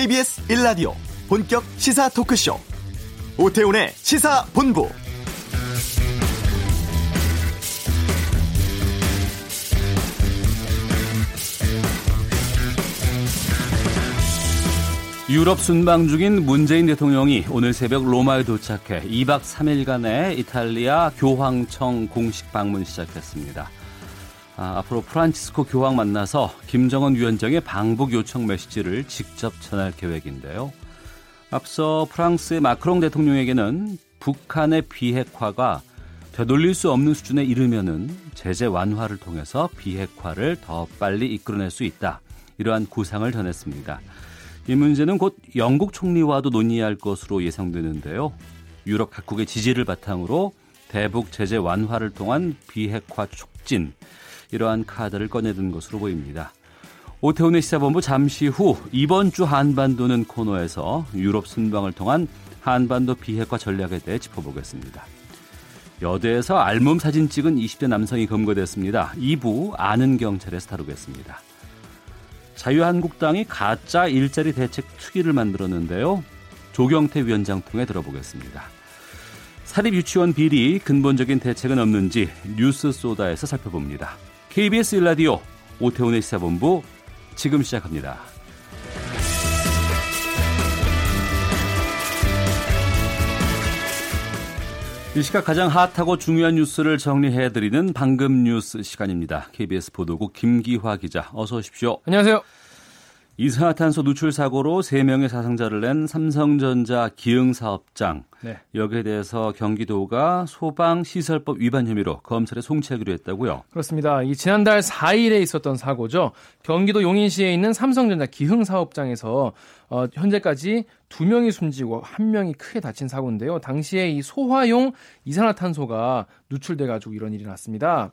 KBS 1라디오 본격 시사 토크쇼 오태훈의 시사본부 유럽 순방 중인 문재인 대통령이 오늘 새벽 로마에 도착해 2박 3일간의 이탈리아 교황청 공식 방문 시작했습니다. 아, 앞으로 프란치스코 교황 만나서 김정은 위원장의 방북 요청 메시지를 직접 전할 계획인데요. 앞서 프랑스의 마크롱 대통령에게는 북한의 비핵화가 되돌릴 수 없는 수준에 이르면은 제재 완화를 통해서 비핵화를 더 빨리 이끌어낼 수 있다. 이러한 구상을 전했습니다. 이 문제는 곧 영국 총리와도 논의할 것으로 예상되는데요. 유럽 각국의 지지를 바탕으로 대북 제재 완화를 통한 비핵화 촉진 이러한 카드를 꺼내든 것으로 보입니다. 오태훈의 시사본부 잠시 후 이번 주 한반도는 코너에서 유럽 순방을 통한 한반도 비핵화 전략에 대해 짚어보겠습니다. 여대에서 알몸 사진 찍은 20대 남성이 검거됐습니다. 2부 아는 경찰에서 다루겠습니다. 자유한국당이 가짜 일자리 대책 특위를 만들었는데요. 조경태 위원장 통해 들어보겠습니다. 사립 유치원 비리 근본적인 대책은 없는지 뉴스 소다에서 살펴봅니다. KBS 일라디오 오태훈의 시사본부 지금 시작합니다. 이 시각 가장 핫하고 중요한 뉴스를 정리해드리는 방금 뉴스 시간입니다. KBS 보도국 김기화 기자 어서 오십시오. 안녕하세요. 이산화탄소 누출 사고로 3명의 사상자를 낸 삼성전자 기흥사업장. 네. 여기에 대해서 경기도가 소방시설법 위반 혐의로 검찰에 송치하기로 했다고요? 그렇습니다. 이 지난달 4일에 있었던 사고죠. 경기도 용인시에 있는 삼성전자 기흥사업장에서 어, 현재까지 두 명이 숨지고 한 명이 크게 다친 사고인데요. 당시에 이 소화용 이산화탄소가 누출돼 가지고 이런 일이 났습니다.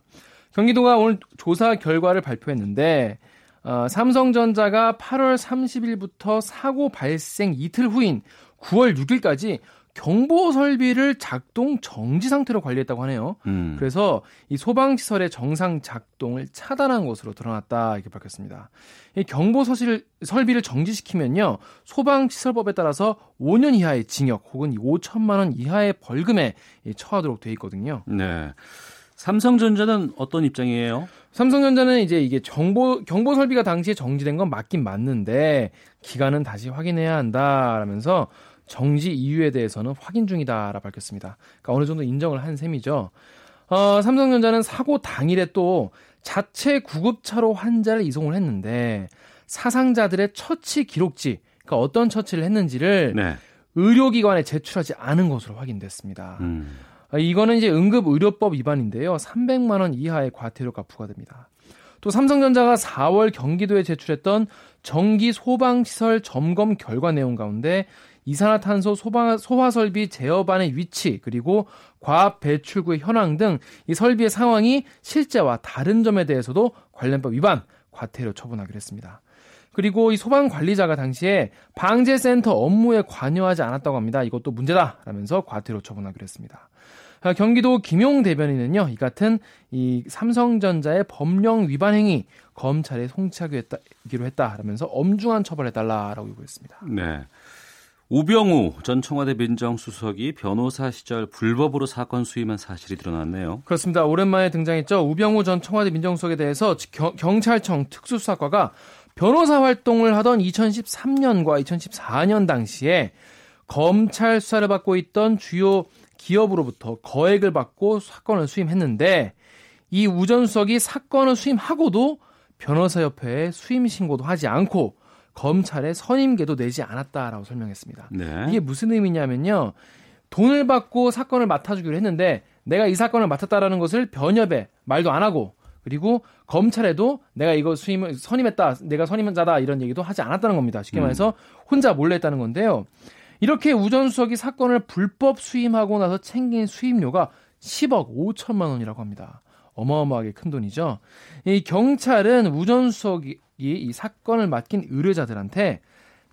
경기도가 오늘 조사 결과를 발표했는데 어, 삼성전자가 8월 30일부터 사고 발생 이틀 후인 9월 6일까지 경보 설비를 작동 정지 상태로 관리했다고 하네요. 음. 그래서 이 소방 시설의 정상 작동을 차단한 것으로 드러났다 이렇게 밝혔습니다. 이 경보 서실 설비를 정지시키면요 소방 시설법에 따라서 5년 이하의 징역 혹은 5천만 원 이하의 벌금에 처하도록 돼 있거든요. 네. 삼성전자는 어떤 입장이에요? 삼성전자는 이제 이게 정보 경보 설비가 당시에 정지된 건 맞긴 맞는데 기간은 다시 확인해야 한다라면서 정지 이유에 대해서는 확인 중이다라 밝혔습니다. 그러니까 어느 정도 인정을 한 셈이죠. 어, 삼성전자는 사고 당일에 또 자체 구급차로 환자를 이송을 했는데 사상자들의 처치 기록지, 그러니까 어떤 처치를 했는지를 네. 의료기관에 제출하지 않은 것으로 확인됐습니다. 음. 아, 이거는 이제 응급의료법 위반인데요. 300만 원 이하의 과태료가 부과됩니다. 또 삼성전자가 4월 경기도에 제출했던 정기 소방시설 점검 결과 내용 가운데 이산화탄소 소방, 소화 설비 제어반의 위치 그리고 과압 배출구의 현황 등 이 설비의 상황이 실제와 다른 점에 대해서도 관련법 위반 과태료 처분하기로 했습니다. 그리고 이 소방 관리자가 당시에 방재센터 업무에 관여하지 않았다고 합니다. 이것도 문제다라면서 과태료 처분하기로 했습니다. 아, 경기도 김용 대변인은요, 이 같은 이 삼성전자의 법령 위반 행위 검찰에 송치하기로 했다, 했다라면서 엄중한 처벌해달라라고 요구했습니다. 네. 우병우 전 청와대 민정수석이 변호사 시절 불법으로 사건 수임한 사실이 드러났네요. 그렇습니다. 오랜만에 등장했죠. 우병우 전 청와대 민정수석에 대해서 경, 찰청 특수수사과가 변호사 활동을 하던 2013년과 2014년 당시에 검찰 수사를 받고 있던 주요 기업으로부터 거액을 받고 사건을 수임했는데 이 우전수석이 사건을 수임하고도 변호사협회에 수임 신고도 하지 않고 검찰에 선임계도 내지 않았다라고 설명했습니다. 네. 이게 무슨 의미냐면요. 돈을 받고 사건을 맡아주기로 했는데 내가 이 사건을 맡았다라는 것을 변협에 말도 안 하고 그리고 검찰에도 내가 이거 수임을 선임했다, 내가 선임자다 이런 얘기도 하지 않았다는 겁니다. 쉽게 음. 말해서 혼자 몰래 했다는 건데요. 이렇게 우 전 수석이 사건을 불법 수임하고 나서 챙긴 수임료가 10억 5천만 원이라고 합니다. 어마어마하게 큰 돈이죠. 이 경찰은 우 전 수석이 이 사건을 맡긴 의뢰자들한테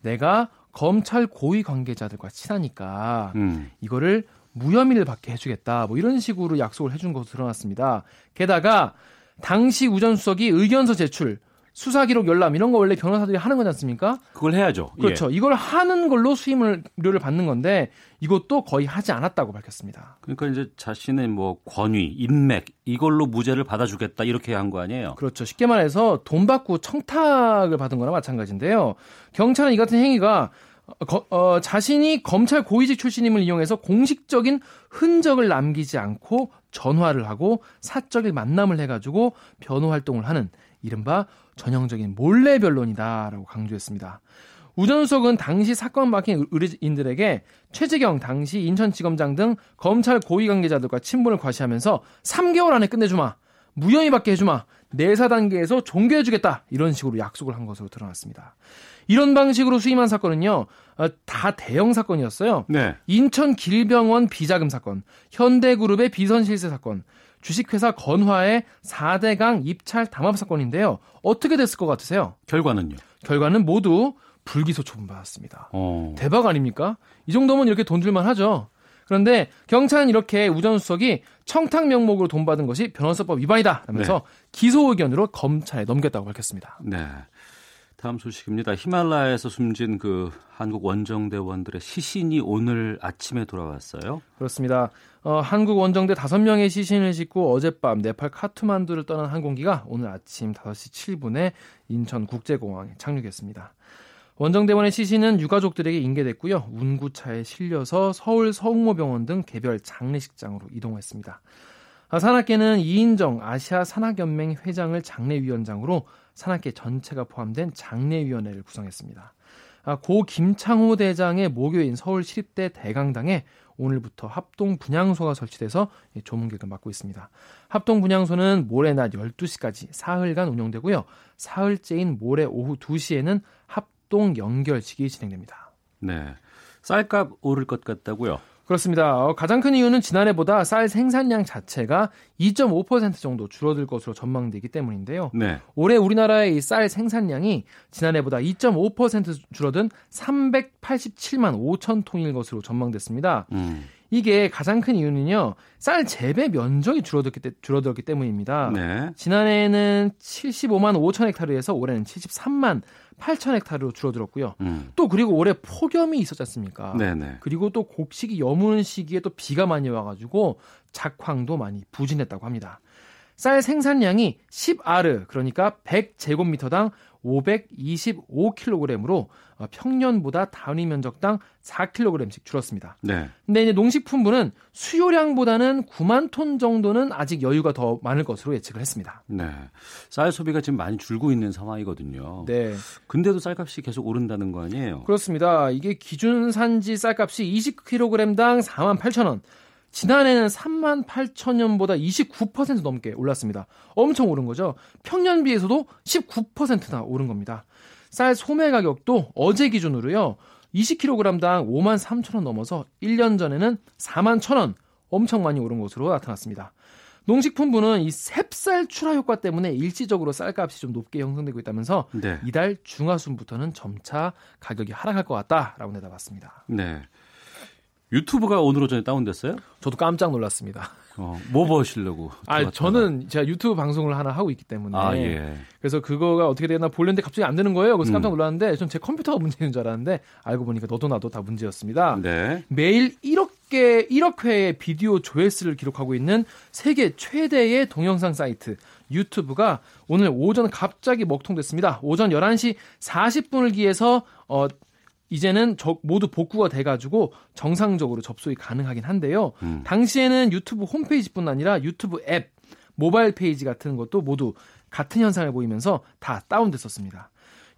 내가 검찰 고위 관계자들과 친하니까 음. 이거를 무혐의를 받게 해주겠다. 뭐 이런 식으로 약속을 해준 것으로 드러났습니다. 게다가 당시 우 전 수석이 의견서 제출 수사 기록 열람 이런 거 원래 변호사들이 하는 거지 않습니까? 그걸 해야죠. 그렇죠. 예. 이걸 하는 걸로 수임료를 받는 건데 이것도 거의 하지 않았다고 밝혔습니다. 그러니까 이제 자신의 뭐 권위, 인맥 이걸로 무죄를 받아주겠다 이렇게 한 거 아니에요? 그렇죠. 쉽게 말해서 돈 받고 청탁을 받은 거나 마찬가지인데요. 경찰은 이 같은 행위가 거, 어, 자신이 검찰 고위직 출신임을 이용해서 공식적인 흔적을 남기지 않고 전화를 하고 사적인 만남을 해가지고 변호 활동을 하는 이른바 전형적인 몰래 변론이다라고 강조했습니다. 우전수석은 당시 사건 맡긴 의뢰인들에게 최재경 당시 인천지검장 등 검찰 고위 관계자들과 친분을 과시하면서 3개월 안에 끝내주마, 무혐의 받게 해주마, 내사 단계에서 종결해주겠다 이런 식으로 약속을 한 것으로 드러났습니다. 이런 방식으로 수임한 사건은요 어, 다 대형 사건이었어요. 네. 인천 길병원 비자금 사건, 현대그룹의 비선 실세 사건, 주식회사 건화의 4대강 입찰 담합 사건인데요. 어떻게 됐을 것 같으세요? 결과는요? 결과는 모두 불기소 처분받았습니다. 어. 대박 아닙니까? 이 정도면 이렇게 돈 줄만 하죠. 그런데 경찰은 이렇게 우전 수석이 청탁 명목으로 돈 받은 것이 변호사법 위반이다 라면서 네. 기소 의견으로 검찰에 넘겼다고 밝혔습니다. 네. 다음 소식입니다. 히말라야에서 숨진 그 한국 원정대원들의 시신이 오늘 아침에 돌아왔어요. 그렇습니다. 어, 한국 원정대 5명의 시신을 싣고 어젯밤 네팔 카투만두를 떠난 항공기가 오늘 아침 5시 7분에 인천 국제공항에 착륙했습니다. 원정대원의 시신은 유가족들에게 인계됐고요. 운구차에 실려서 서울 서흥모병원 등 개별 장례식장으로 이동했습니다. 아, 산악계는 이인정 아시아 산악연맹 회장을 장례위원장으로 산악계 전체가 포함된 장례위원회를 구성했습니다. 아, 고 김창호 대장의 모교인 서울시립대 대강당에 오늘부터 합동 분향소가 설치돼서 조문객을 맡고 있습니다. 합동 분향소는 모레 낮 12시까지 사흘간 운영되고요. 사흘째인 모레 오후 2시에는 합동 연결식이 진행됩니다. 네. 쌀값 오를 것 같다고요? 그렇습니다. 어, 가장 큰 이유는 지난해보다 쌀 생산량 자체가 2.5% 정도 줄어들 것으로 전망되기 때문인데요. 네. 올해 우리나라의 쌀 생산량이 지난해보다 2.5% 줄어든 387만 5천 톤일 것으로 전망됐습니다. 음. 이게 가장 큰 이유는요. 쌀 재배 면적이 줄어들기, 때, 줄어들었기 때문입니다. 네. 지난해에는 75만 5천 헥타르에서 올해는 73만 8천 헥타르로 줄어들었고요. 음. 또 그리고 올해 폭염이 있었지 않습니까? 네네. 그리고 또 곡식이 여무는 시기에 또 비가 많이 와가지고 작황도 많이 부진했다고 합니다. 쌀 생산량이 10아르 그러니까 100제곱미터당 525kg으로 어, 평년보다 단위 면적당 4kg씩 줄었습니다. 네. 근데 이제 농식품부는 수요량보다는 9만 톤 정도는 아직 여유가 더 많을 것으로 예측을 했습니다. 네. 쌀 소비가 지금 많이 줄고 있는 상황이거든요. 네. 근데도 쌀값이 계속 오른다는 거 아니에요? 그렇습니다. 이게 기준 산지 쌀값이 20kg당 4만 8천 원. 지난해는 3만 8천 년보다 29% 넘게 올랐습니다. 엄청 오른 거죠. 평년 비해서도 19%나 오른 겁니다. 쌀 소매 가격도 어제 기준으로요. 20kg당 5만 3천 원 넘어서 1년 전에는 4만 1천 원 엄청 많이 오른 것으로 나타났습니다. 농식품부는 이 셉쌀 출하 효과 때문에 일시적으로 쌀값이 좀 높게 형성되고 있다면서 네. 이달 중하순부터는 점차 가격이 하락할 것 같다라고 내다봤습니다. 네. 유튜브가 오늘 오전에 다운됐어요? 저도 깜짝 놀랐습니다. 어, 뭐 보시려고? 아. 저는 제가 유튜브 방송을 하나 하고 있기 때문에 아, 예. 그래서 그거가 어떻게 되나 보려는데 갑자기 안 되는 거예요. 그래서 깜짝 음. 놀랐는데 전 제 컴퓨터가 문제인 줄 알았는데 알고 보니까 너도 나도 다 문제였습니다. 네. 매일 1억 개 1억 회의 비디오 조회수를 기록하고 있는 세계 최대의 동영상 사이트 유튜브가 오늘 오전 갑자기 먹통됐습니다. 오전 11시 40분을 기해서 어 이제는 저 모두 복구가 돼가지고 정상적으로 접속이 가능하긴 한데요. 음. 당시에는 유튜브 홈페이지뿐 아니라 유튜브 앱, 모바일 페이지 같은 것도 모두 같은 현상을 보이면서 다 다운됐었습니다.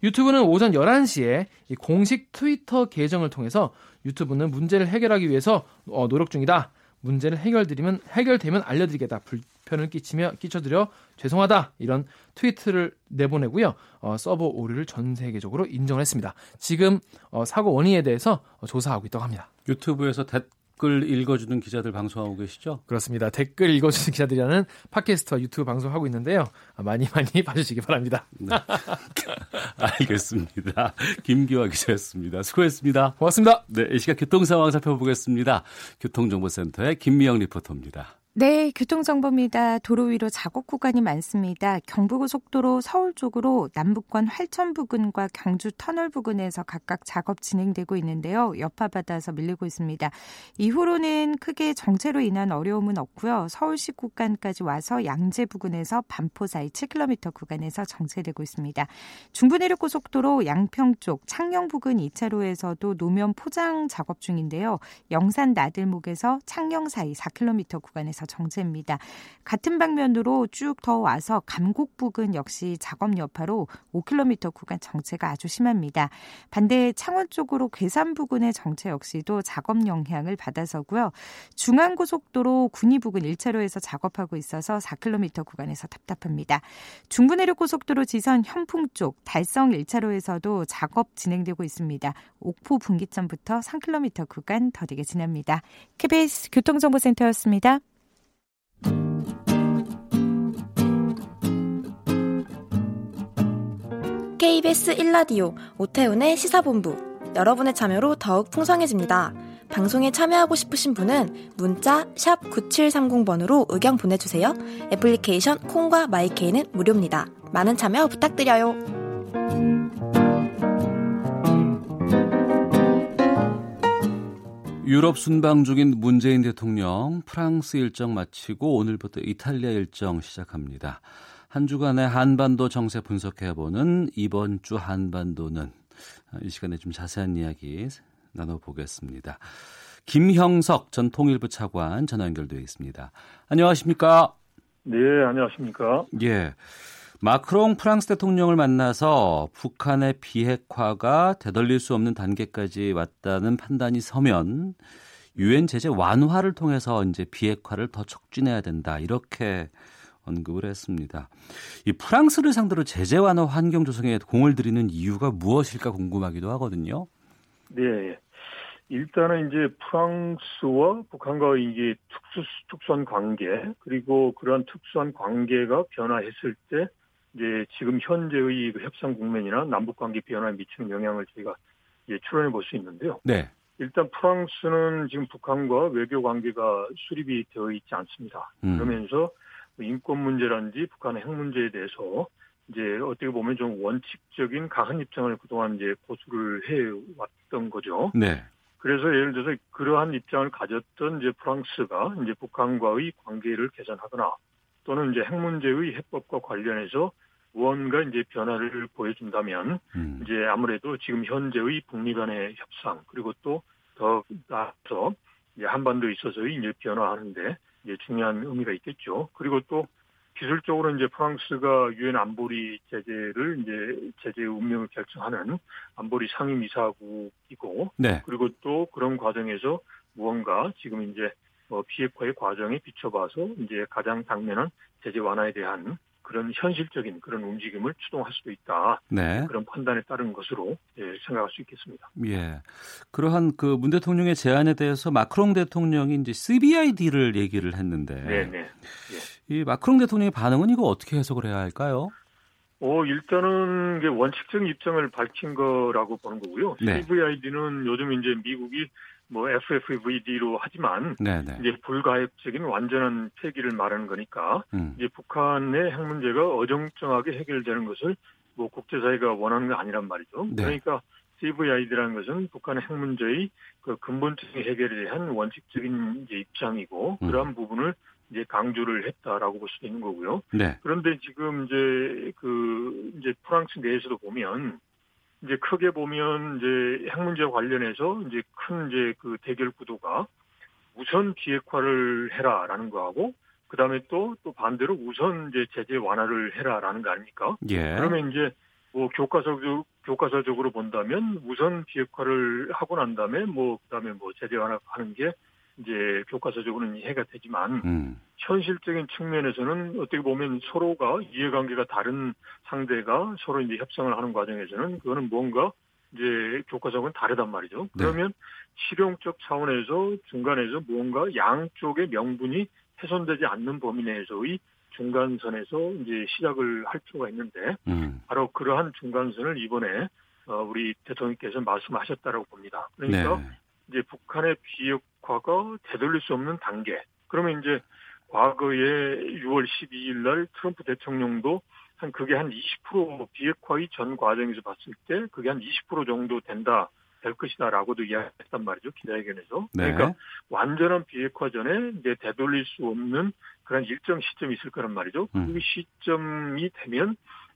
유튜브는 오전 11시에 이 공식 트위터 계정을 통해서 유튜브는 문제를 해결하기 위해서 어, 노력 중이다. 문제를 해결드리면 해결되면 알려드리겠다. 불편을 끼치며 끼쳐드려 죄송하다. 이런 트위트를 내보내고요. 어, 서버 오류를 전 세계적으로 인정을 했습니다. 지금 어, 사고 원인에 대해서 어, 조사하고 있다고 합니다. 유튜브에서 댓글 읽어주는 기자들 방송하고 계시죠? 그렇습니다. 댓글 읽어주는 기자들이라는 팟캐스트와 유튜브 방송하고 있는데요. 아, 많이 많이 봐주시기 바랍니다. 알겠습니다. 김기화 기자였습니다. 수고했습니다. 고맙습니다. 네, 이 시각 교통 상황 살펴보겠습니다. 교통정보센터의 김미영 리포터입니다. 네, 교통정보입니다. 도로 위로 작업 구간이 많습니다. 경부고속도로 서울 쪽으로 남북권 활천 부근과 경주 터널 부근에서 각각 작업 진행되고 있는데요. 여파받아서 밀리고 있습니다. 이후로는 크게 정체로 인한 어려움은 없고요. 서울시 구간까지 와서 양재 부근에서 반포 사이 7km 구간에서 정체되고 있습니다. 중부내륙고속도로 양평 쪽 창녕 부근 2차로에서도 노면 포장 작업 중인데요. 영산 나들목에서 창녕 사이 4km 구간에서 정체입니다. 같은 방면으로 쭉 더 와서 감곡 부근 역시 작업 여파로 5km 구간 정체가 아주 심합니다. 반대 창원 쪽으로 괴산 부근의 정체 역시도 작업 영향을 받아서고요. 중앙고속도로 군위 부근 1차로에서 작업하고 있어서 4km 구간에서 답답합니다. 중부내륙고속도로 지선 현풍 쪽 달성 1차로에서도 작업 진행되고 있습니다. 옥포 분기점부터 3km 구간 더디게 지납니다. KBS 교통정보센터였습니다. KBS 1라디오 오태훈의 시사본부 여러분의 참여로 더욱 풍성해집니다. 방송에 참여하고 싶으신 분은 문자 9730번으로 의견 보내주세요. 애플리케이션 콩과 마이케이는 무료입니다. 많은 참여 부탁드려요. 유럽 순방 중인 문재인 대통령 프랑스 일정 마치고 오늘부터 이탈리아 일정 시작합니다. 한 주간의 한반도 정세 분석해보는 이번 주 한반도는 이 시간에 좀 자세한 이야기 나눠보겠습니다. 김형석 전 통일부 차관 전화 연결되어 있습니다. 안녕하십니까? 네, 안녕하십니까? 예. 마크롱 프랑스 대통령을 만나서 북한의 비핵화가 되돌릴 수 없는 단계까지 왔다는 판단이 서면 유엔 제재 완화를 통해서 이제 비핵화를 더 촉진해야 된다. 이렇게 언급을 했습니다. 이 프랑스를 상대로 제재 완화 환경 조성에 공을 들이는 이유가 무엇일까 궁금하기도 하거든요. 네. 일단은 이제 프랑스와 북한과 이게 특수 특수한 관계 그리고 그러한 특수한 관계가 변화했을 때 이제 지금 현재의 그 협상 국면이나 남북 관계 변화에 미치는 영향을 저희가 이제 추론해 볼 수 있는데요. 네. 일단 프랑스는 지금 북한과 외교 관계가 수립이 되어 있지 않습니다. 음. 그러면서 인권 문제라든지 북한의 핵 문제에 대해서 이제 어떻게 보면 좀 원칙적인 강한 입장을 그동안 이제 보수를 해 왔던 거죠. 네. 그래서 예를 들어서 그러한 입장을 가졌던 이제 프랑스가 이제 북한과의 관계를 개선하거나 또는 이제 핵 문제의 해법과 관련해서 무언가 이제 변화를 보여준다면 음. 이제 아무래도 지금 현재의 북미 간의 협상 그리고 또 더 나아서 이제 한반도에 있어서의 이제 변화하는데 이제 중요한 의미가 있겠죠. 그리고 또 기술적으로 이제 프랑스가 유엔 안보리 제재를 이제 제재 운명을 결정하는 안보리 상임이사국이고 네. 그리고 또 그런 과정에서 무언가 지금 이제 뭐 비핵화의 과정에 비춰봐서 이제 가장 당면한 제재 완화에 대한 그런 현실적인 그런 움직임을 추동할 수도 있다. 네. 그런 판단에 따른 것으로 예, 생각할 수 있겠습니다. 예. 그러한 그 문 대통령의 제안에 대해서 마크롱 대통령이 이제 CBID를 얘기를 했는데 네, 네. 이 마크롱 대통령의 반응은 이거 어떻게 해석을 해야 할까요? 어, 일단은 원칙적인 입장을 밝힌 거라고 보는 거고요. 네. CVID는 요즘 이제 미국이 뭐 FFVD로 하지만 네, 네. 이제 불가역적인 완전한 폐기를 말하는 거니까 음. 이제 북한의 핵 문제가 어정쩡하게 해결되는 것을 뭐 국제사회가 원하는 게 아니란 말이죠. 네. 그러니까 CVID라는 것은 북한의 핵 문제의 그 근본적인 해결에 대한 원칙적인 이제 입장이고 음. 그러한 부분을 이제 강조를 했다라고 볼 수도 있는 거고요. 네. 그런데 지금 이제 그 이제 프랑스 내에서도 보면 이제 크게 보면 이제 핵 문제 관련해서 이제 큰 이제 그 대결 구도가 우선 비핵화를 해라라는 거하고 그다음에 또또 반대로 우선 이제 제재 완화를 해라라는 거 아닙니까? 예. 그러면 이제 뭐 교과서 교과서적으로 본다면 우선 비핵화를 하고 난 다음에 뭐 그다음에 뭐 제재 완화하는 게 이제 교과서적으로는 이해가 되지만 음. 현실적인 측면에서는 어떻게 보면 서로가 이해관계가 다른 상대가 서로 이제 협상을 하는 과정에서는 그거는 뭔가 이제 교과서는 다르단 말이죠. 네. 그러면 실용적 차원에서 중간에서 무언가 양쪽의 명분이 훼손되지 않는 범위 내에서의 중간선에서 이제 시작을 할 필요가 있는데 음. 바로 그러한 중간선을 이번에 어, 우리 대통령께서 말씀하셨다라고 봅니다. 그러니까 네. 이제 북한의 비핵 화가 되돌릴 수 없는 단계. 그러면 이제 과거에 6월 12일 날 트럼프 대통령도 한 그게 한 20% 비핵화의 전 과정에서 봤을 때 그게 한 20% 정도 된다 될 것이다라고도 이야기했단 말이죠 기자회견에서. 네. 그러니까 완전한 비핵화 전에 이제 되돌릴 수 없는 그런 일정 시점이 있을 거란 말이죠. 음. 그 시점이 되면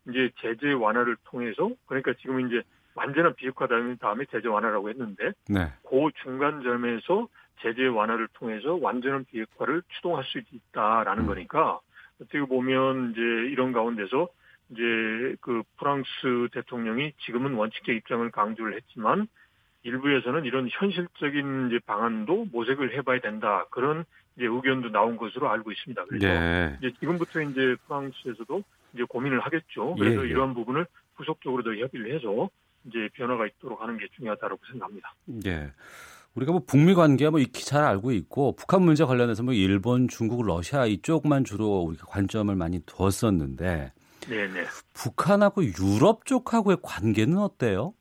이제 제재 완화를 통해서 그러니까 지금 이제 완전한 비핵화 다음에 다음에 제재 완화라고 했는데 네. 그 중간점에서 제재 완화를 통해서 완전한 비핵화를 추동할 수 있다라는 음. 거니까 어떻게 보면 이제 이런 가운데서 이제 그 프랑스 대통령이 지금은 원칙적 입장을 강조를 했지만 일부에서는 이런 현실적인 이제 방안도 모색을 해봐야 된다 그런 이제 의견도 나온 것으로 알고 있습니다. 그래서 네. 이제 지금부터 이제 프랑스에서도 이제 고민을 하겠죠. 예, 그래서 예. 이러한 부분을 후속적으로 더 협의를 해서 이제 변화가 있도록 하는 게 중요하다고 생각합니다. 예. 우리가 뭐 북미 관계 뭐 익히 잘 알고 있고 북한 문제 관련해서 뭐 일본, 중국, 러시아 이쪽만 주로 우리가 관점을 많이 두었었는데 네네. 북한하고 유럽 쪽하고의 관계는 어때요?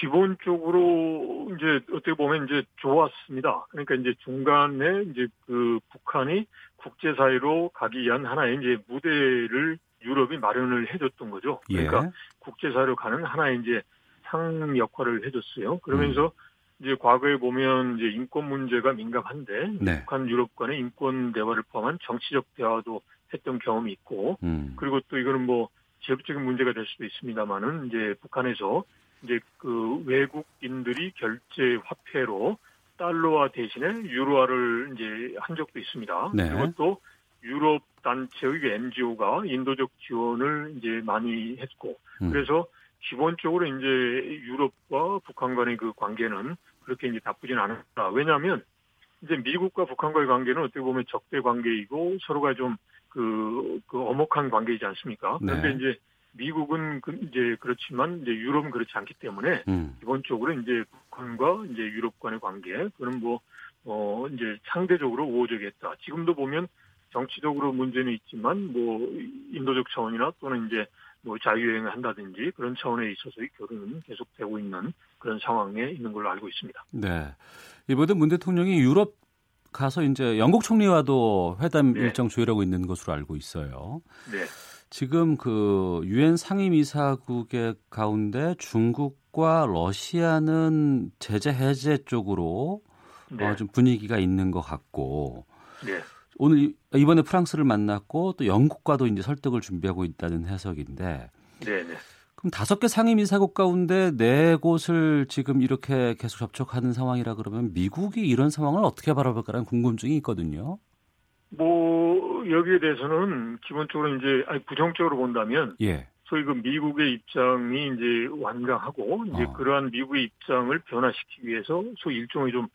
기본적으로 이제 어떻게 보면 이제 좋았습니다. 그러니까 이제 중간에 이제 그 북한이 국제사회로 가기 위한 하나의 이제 무대를 유럽이 마련을 해줬던 거죠. 그러니까 예. 국제사회로 가는 하나의 이제 상 역할을 해줬어요. 그러면서 이제 과거에 보면 이제 인권 문제가 민감한데 네. 북한 유럽 간의 인권 대화를 포함한 정치적 대화도 했던 경험이 있고 음. 그리고 또 이거는 뭐 지역적인 문제가 될 수도 있습니다만은 이제 북한에서 이제 그 외국인들이 결제 화폐로 달러화 대신에 유로화를 이제 한 적도 있습니다. 네. 그리고 또 유럽 단체의 그 NGO가 인도적 지원을 이제 많이 했고 음. 그래서 기본적으로 이제 유럽과 북한 간의 그 관계는 그렇게 이제 나쁘진 않았다. 왜냐하면 이제 미국과 북한과의 관계는 어떻게 보면 적대 관계이고 서로가 좀 그, 그 어목한 관계이지 않습니까? 그런데 네. 이제 미국은 그 이제 그렇지만 이제 유럽은 그렇지 않기 때문에 음. 기본적으로 이제 북한과 이제 유럽 간의 관계 그는 뭐, 어, 이제 상대적으로 우호적이었다. 지금도 보면 정치적으로 문제는 있지만 뭐 인도적 차원이나 또는 이제 뭐 자유여행을 한다든지 그런 차원에 있어서의 교류는 계속되고 있는 그런 상황에 있는 걸로 알고 있습니다. 네. 이번에 문 대통령이 유럽 가서 이제 영국 총리와도 회담 네. 일정 조율하고 있는 것으로 알고 있어요. 네. 지금 그 유엔 상임이사국의 가운데 중국과 러시아는 제재 해제 쪽으로 네. 어, 좀 분위기가 있는 것 같고 네. 오늘 이- 이번에 프랑스를 만났고 또 영국과도 이제 설득을 준비하고 있다는 해석인데 네. 네. 그럼 다섯 개 상임이사국 가운데 네 곳을 지금 이렇게 계속 접촉하는 상황이라 그러면 미국이 이런 상황을 어떻게 바라볼까라는 궁금증이 있거든요. 뭐 여기에 대해서는 기본적으로 이제 아니 부정적으로 본다면 예. 소위 그 미국의 입장이 이제 완강하고 이제 어. 그러한 미국의 입장을 변화시키기 위해서 소위 일종의 좀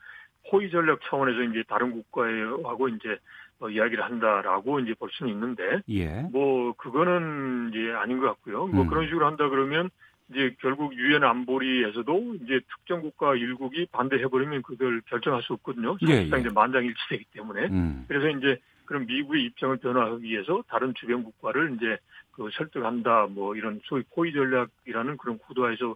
호의 전략 차원에서 이제 다른 국가하고 이제 어, 이야기를 한다라고 이제 볼 수는 있는데 예. 뭐 그거는 이제 아닌 것 같고요. 뭐 음. 그런 식으로 한다 그러면 이제 결국 유엔 안보리에서도 이제 특정 국가 일국이 반대해 버리면 그걸 결정할 수 없거든요. 예, 사실상 예. 이제 만장일치되기 때문에 음. 그래서 이제 그런 미국의 입장을 변화하기 위해서 다른 주변 국가를 이제 그 설득한다 뭐 이런 소위 포위 전략이라는 그런 구도에서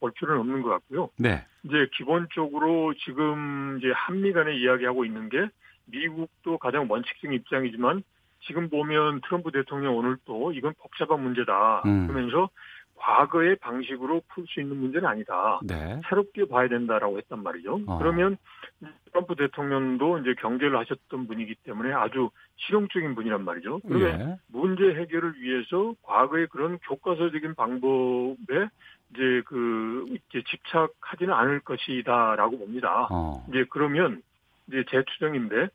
볼 필요는 없는 것 같고요. 네. 이제 기본적으로 지금 이제 한미 간에 이야기하고 있는 게 미국도 가장 원칙적인 입장이지만 지금 보면 트럼프 대통령 오늘 또 이건 복잡한 문제다 음. 그러면서 과거의 방식으로 풀 수 있는 문제는 아니다. 네. 새롭게 봐야 된다라고 했단 말이죠. 어. 그러면 트럼프 대통령도 이제 경제를 하셨던 분이기 때문에 아주 실용적인 분이란 말이죠. 그러면 예. 문제 해결을 위해서 과거의 그런 교과서적인 방법에 이제 그 이제 집착하지는 않을 것이다라고 봅니다. 어. 이제 그러면 이제 제 추정인데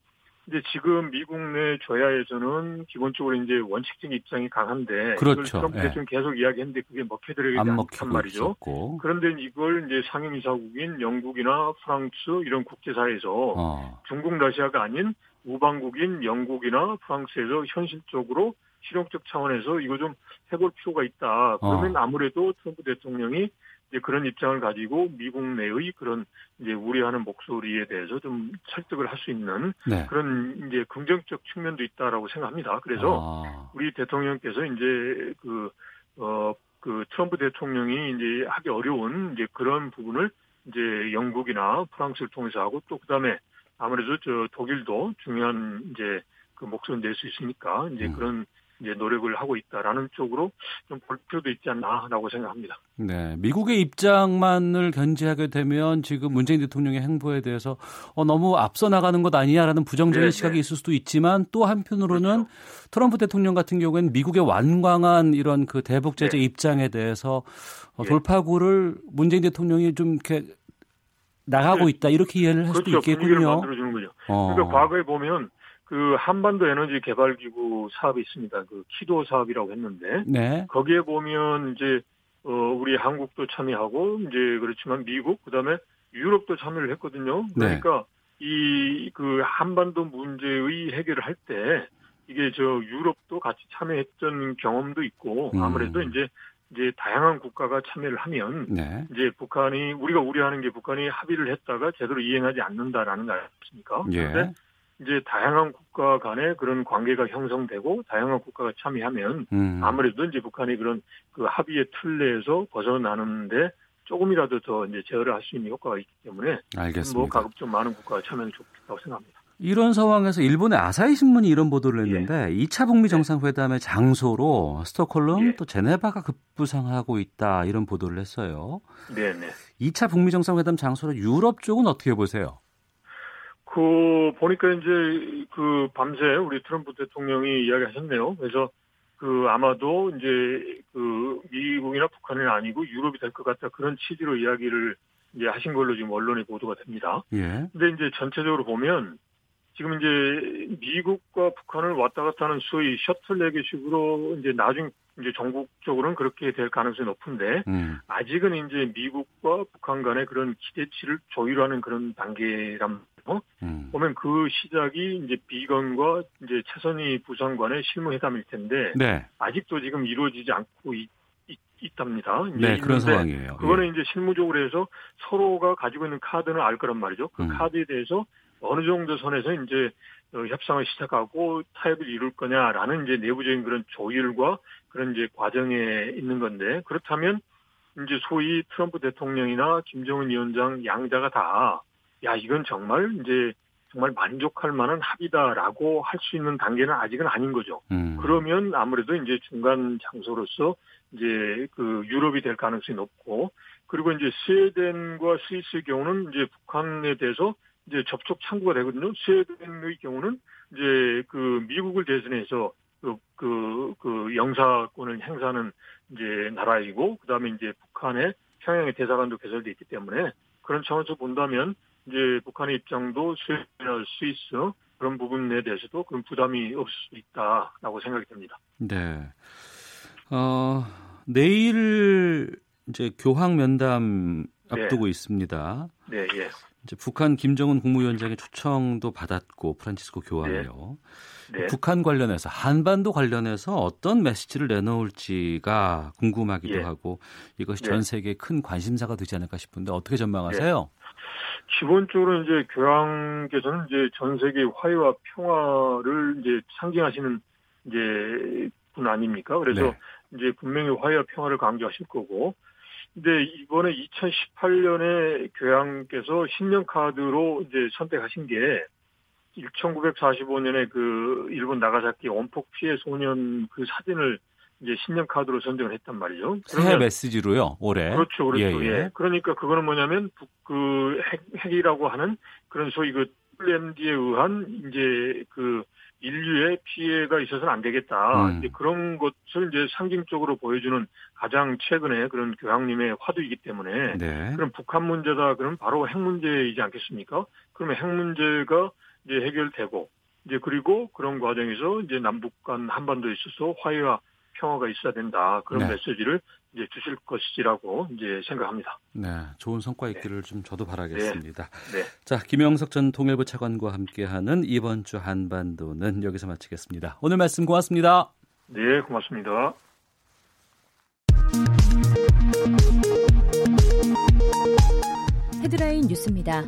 이제 지금 미국 내 조야에서는 기본적으로 이제 원칙적인 입장이 강한데 그렇죠. 트럼프 예. 대통령 계속 이야기했는데 그게 먹혀들어가지 안 않단 말이죠. 있었고. 그런데 이걸 이제 상임이사국인 영국이나 프랑스 이런 국제사회에서 어. 중국 러시아가 아닌 우방국인 영국이나 프랑스에서 현실적으로 실용적 차원에서 이거 좀 해볼 필요가 있다. 그러면 어. 아무래도 트럼프 대통령이 이제 그런 입장을 가지고 미국 내의 그런 이제 우려하는 목소리에 대해서 좀 설득을 할 수 있는 네. 그런 이제 긍정적 측면도 있다라고 생각합니다. 그래서 아. 우리 대통령께서 이제 그, 어, 그 트럼프 대통령이 이제 하기 어려운 이제 그런 부분을 이제 영국이나 프랑스를 통해서 하고 또 그다음에 아무래도 저 독일도 중요한 이제 그 목소리를 낼수 있으니까 이제 음. 그런 이제 노력을 하고 있다라는 쪽으로 좀 볼 필요도 있지 않나라고 생각합니다. 네, 미국의 입장만을 견지하게 되면 지금 문재인 대통령의 행보에 대해서 어, 너무 앞서 나가는 것 아니냐라는 부정적인 네, 시각이 네. 있을 수도 있지만 또 한편으로는 그렇죠. 트럼프 대통령 같은 경우에는 미국의 완강한 이런 그 대북 제재 네. 입장에 대해서 어, 예. 돌파구를 문재인 대통령이 좀 이렇게 나가고 네. 있다 이렇게 이해를 할 수도 그렇죠. 분위기를 있겠군요. 만들어주는 거죠. 어. 그러니까 과거에 보면 그 한반도 에너지 개발 기구 사업이 있습니다. 그 키도 사업이라고 했는데 네, 거기에 보면 이제 어 우리 한국도 참여하고 이제 그렇지만 미국 그다음에 유럽도 참여를 했거든요. 네. 그러니까 이그 한반도 문제의 해결을 할 때 이게 저 유럽도 같이 참여했던 경험도 있고 음. 아무래도 이제 이제 다양한 국가가 참여를 하면 네, 이제 북한이 우리가 우려하는 게 북한이 합의를 했다가 제대로 이행하지 않는다라는 거 아닙니까? 예, 그런데 이제 다양한 국가 간에 그런 관계가 형성되고 다양한 국가가 참여하면 음. 아무래도 이제 북한이 그런 그 합의의 틀 내에서 벗어나는데 조금이라도 더 이제 제어를 할 수 있는 효과가 있기 때문에 알겠습니다. 뭐 가급 적 많은 국가가 참여하면 좋겠다고 생각합니다. 이런 상황에서 일본의 아사히 신문이 이런 보도를 예. 했는데 2차 북미 정상회담의 장소로 스톡홀름 예. 또 제네바가 급부상하고 있다 이런 보도를 했어요. 네 네. 2차 북미 정상회담 장소로 유럽 쪽은 어떻게 보세요? 그 보니까 이제 그 밤새 우리 트럼프 대통령이 이야기하셨네요. 그래서 그 아마도 이제 그 미국이나 북한은 아니고 유럽이 될 것 같다 그런 취지로 이야기를 이제 하신 걸로 지금 언론에 보도가 됩니다. 예. 근데 이제 전체적으로 보면 지금 이제 미국과 북한을 왔다 갔다 하는 소위 셔틀 레게식으로 이제 나중 이제 전국적으로는 그렇게 될 가능성이 높은데 음. 아직은 이제 미국과 북한 간의 그런 기대치를 조율하는 그런 단계란 말이에요. 음. 보면 그 시작이 이제 비건과 이제 최선희 부장관의 실무회담일 텐데 네. 아직도 지금 이루어지지 않고 있, 있, 답니다 네, 그런 상황이에요. 그거는 예. 이제 실무적으로 해서 서로가 가지고 있는 카드는 알 거란 말이죠. 그 음. 카드에 대해서 어느 정도 선에서 이제 어, 협상을 시작하고 타협을 이룰 거냐라는 이제 내부적인 그런 조율과 그런 이제 과정에 있는 건데 그렇다면 이제 소위 트럼프 대통령이나 김정은 위원장 양자가 다 야 이건 정말 이제 정말 만족할 만한 합의다라고 할 수 있는 단계는 아직은 아닌 거죠. 음. 그러면 아무래도 이제 중간 장소로서 이제 그 유럽이 될 가능성이 높고 그리고 이제 스웨덴과 스위스의 경우는 이제 북한에 대해서 이제 접촉 창구가 되거든요. 스웨덴의 경우는 이제 그 미국을 대신해서 그, 그, 그 영사권을 행사하는 이제 나라이고 그 다음에 이제 북한의 평양의 대사관도 개설돼 있기 때문에 그런 차원에서 본다면 이제 북한의 입장도 스웨덴이나 스위스 그런 부분에 대해서도 그런 부담이 없을 수 있다라고 생각이 듭니다. 네. 어, 내일 이제 교황 면담 네. 앞두고 있습니다. 네, 예. 이제 북한 김정은 국무위원장의 초청도 받았고 프란치스코 교황이요. 네. 북한 관련해서 한반도 관련해서 어떤 메시지를 내놓을지가 궁금하기도 예. 하고 이것이 네. 전 세계에 큰 관심사가 되지 않을까 싶은데 어떻게 전망하세요? 기본적으로 이제 교황께서는 이제 전 세계 화해와 평화를 이제 상징하시는 이제 분 아닙니까? 그래서 네. 이제 분명히 화해와 평화를 강조하실 거고. 근데 이번에 2018년에 교황께서 신년 카드로 이제 선택하신 게 1945년에 그 일본 나가사키 원폭 피해 소년 그 사진을 이제 신년 카드로 선정을 했단 말이죠. 새해 메시지로요, 올해. 그렇죠, 그렇죠. 예, 예, 예. 그러니까 그거는 뭐냐면 북, 그 핵, 핵이라고 하는 그런 소위 그 WMD에 의한 이제 그 인류의 피해가 있어서는 안 되겠다. 음. 이제 그런 것을 이제 상징적으로 보여주는 가장 최근의 그런 교황님의 화두이기 때문에 네. 그럼 북한 문제다 그러면 바로 핵 문제이지 않겠습니까? 그러면 핵 문제가 이제 해결되고 이제 그리고 그런 과정에서 이제 남북 간 한반도에 있어서 화해와 평화가 있어야 된다. 그런 네. 메시지를 이제 주실 것이라고 이제 생각합니다. 네, 좋은 성과 있기를 좀 저도 바라겠습니다. 네. 자, 김영석 전 통일부 차관과 함께하는 이번 주 한반도는 여기서 마치겠습니다. 오늘 말씀 고맙습니다. 네, 고맙습니다. 헤드라인 뉴스입니다.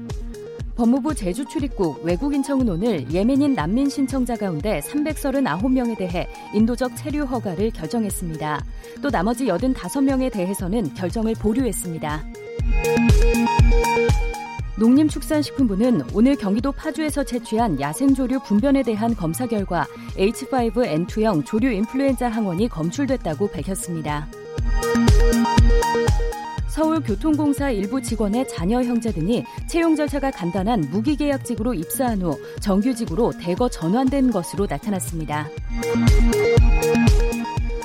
법무부 제주 출입국 외국인청은 오늘 예멘인 난민 신청자 가운데 339명에 대해 인도적 체류 허가를 결정했습니다. 또 나머지 85명에 대해서는 결정을 보류했습니다. 농림축산식품부는 오늘 경기도 파주에서 채취한 야생조류 분변에 대한 검사 결과 H5N2형 조류 인플루엔자 항원이 검출됐다고 밝혔습니다. 서울교통공사 일부 직원의 자녀 형제 등이 채용 절차가 간단한 무기계약직으로 입사한 후 정규직으로 대거 전환된 것으로 나타났습니다.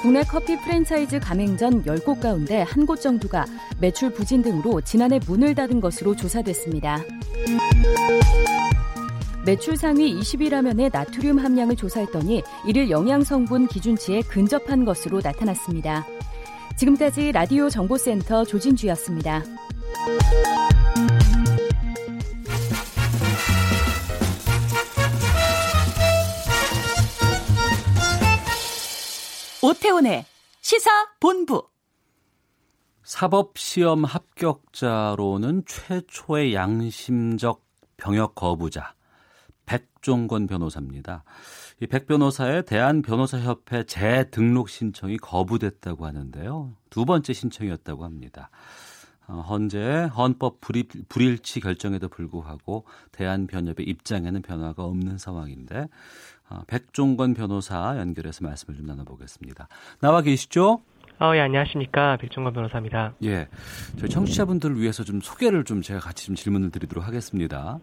국내 커피 프랜차이즈 가맹점 10곳 가운데 한 곳 정도가 매출 부진 등으로 지난해 문을 닫은 것으로 조사됐습니다. 매출 상위 20위라면의 나트륨 함량을 조사했더니 이를 영양 성분 기준치에 근접한 것으로 나타났습니다. 지금까지 라디오 정보센터 조진주였습니다. 오태훈의 시사 본부. 사법 시험 합격자로는 최초의 양심적 병역 거부자 백종건 변호사입니다. 이백 변호사의 대한 변호사협회 재등록 신청이 거부됐다고 하는데요. 두 번째 신청이었다고 합니다. 어, 현재 헌법 불일, 불일치 결정에도 불구하고 대한변협의 입장에는 변화가 없는 상황인데 어, 백종건 변호사 연결해서 말씀을 좀 나눠보겠습니다. 나와 계시죠? 어, 예, 안녕하십니까. 백종건 변호사입니다. 예. 저희 청취자분들을 위해서 좀 소개를 좀 제가 같이 좀 질문을 드리도록 하겠습니다.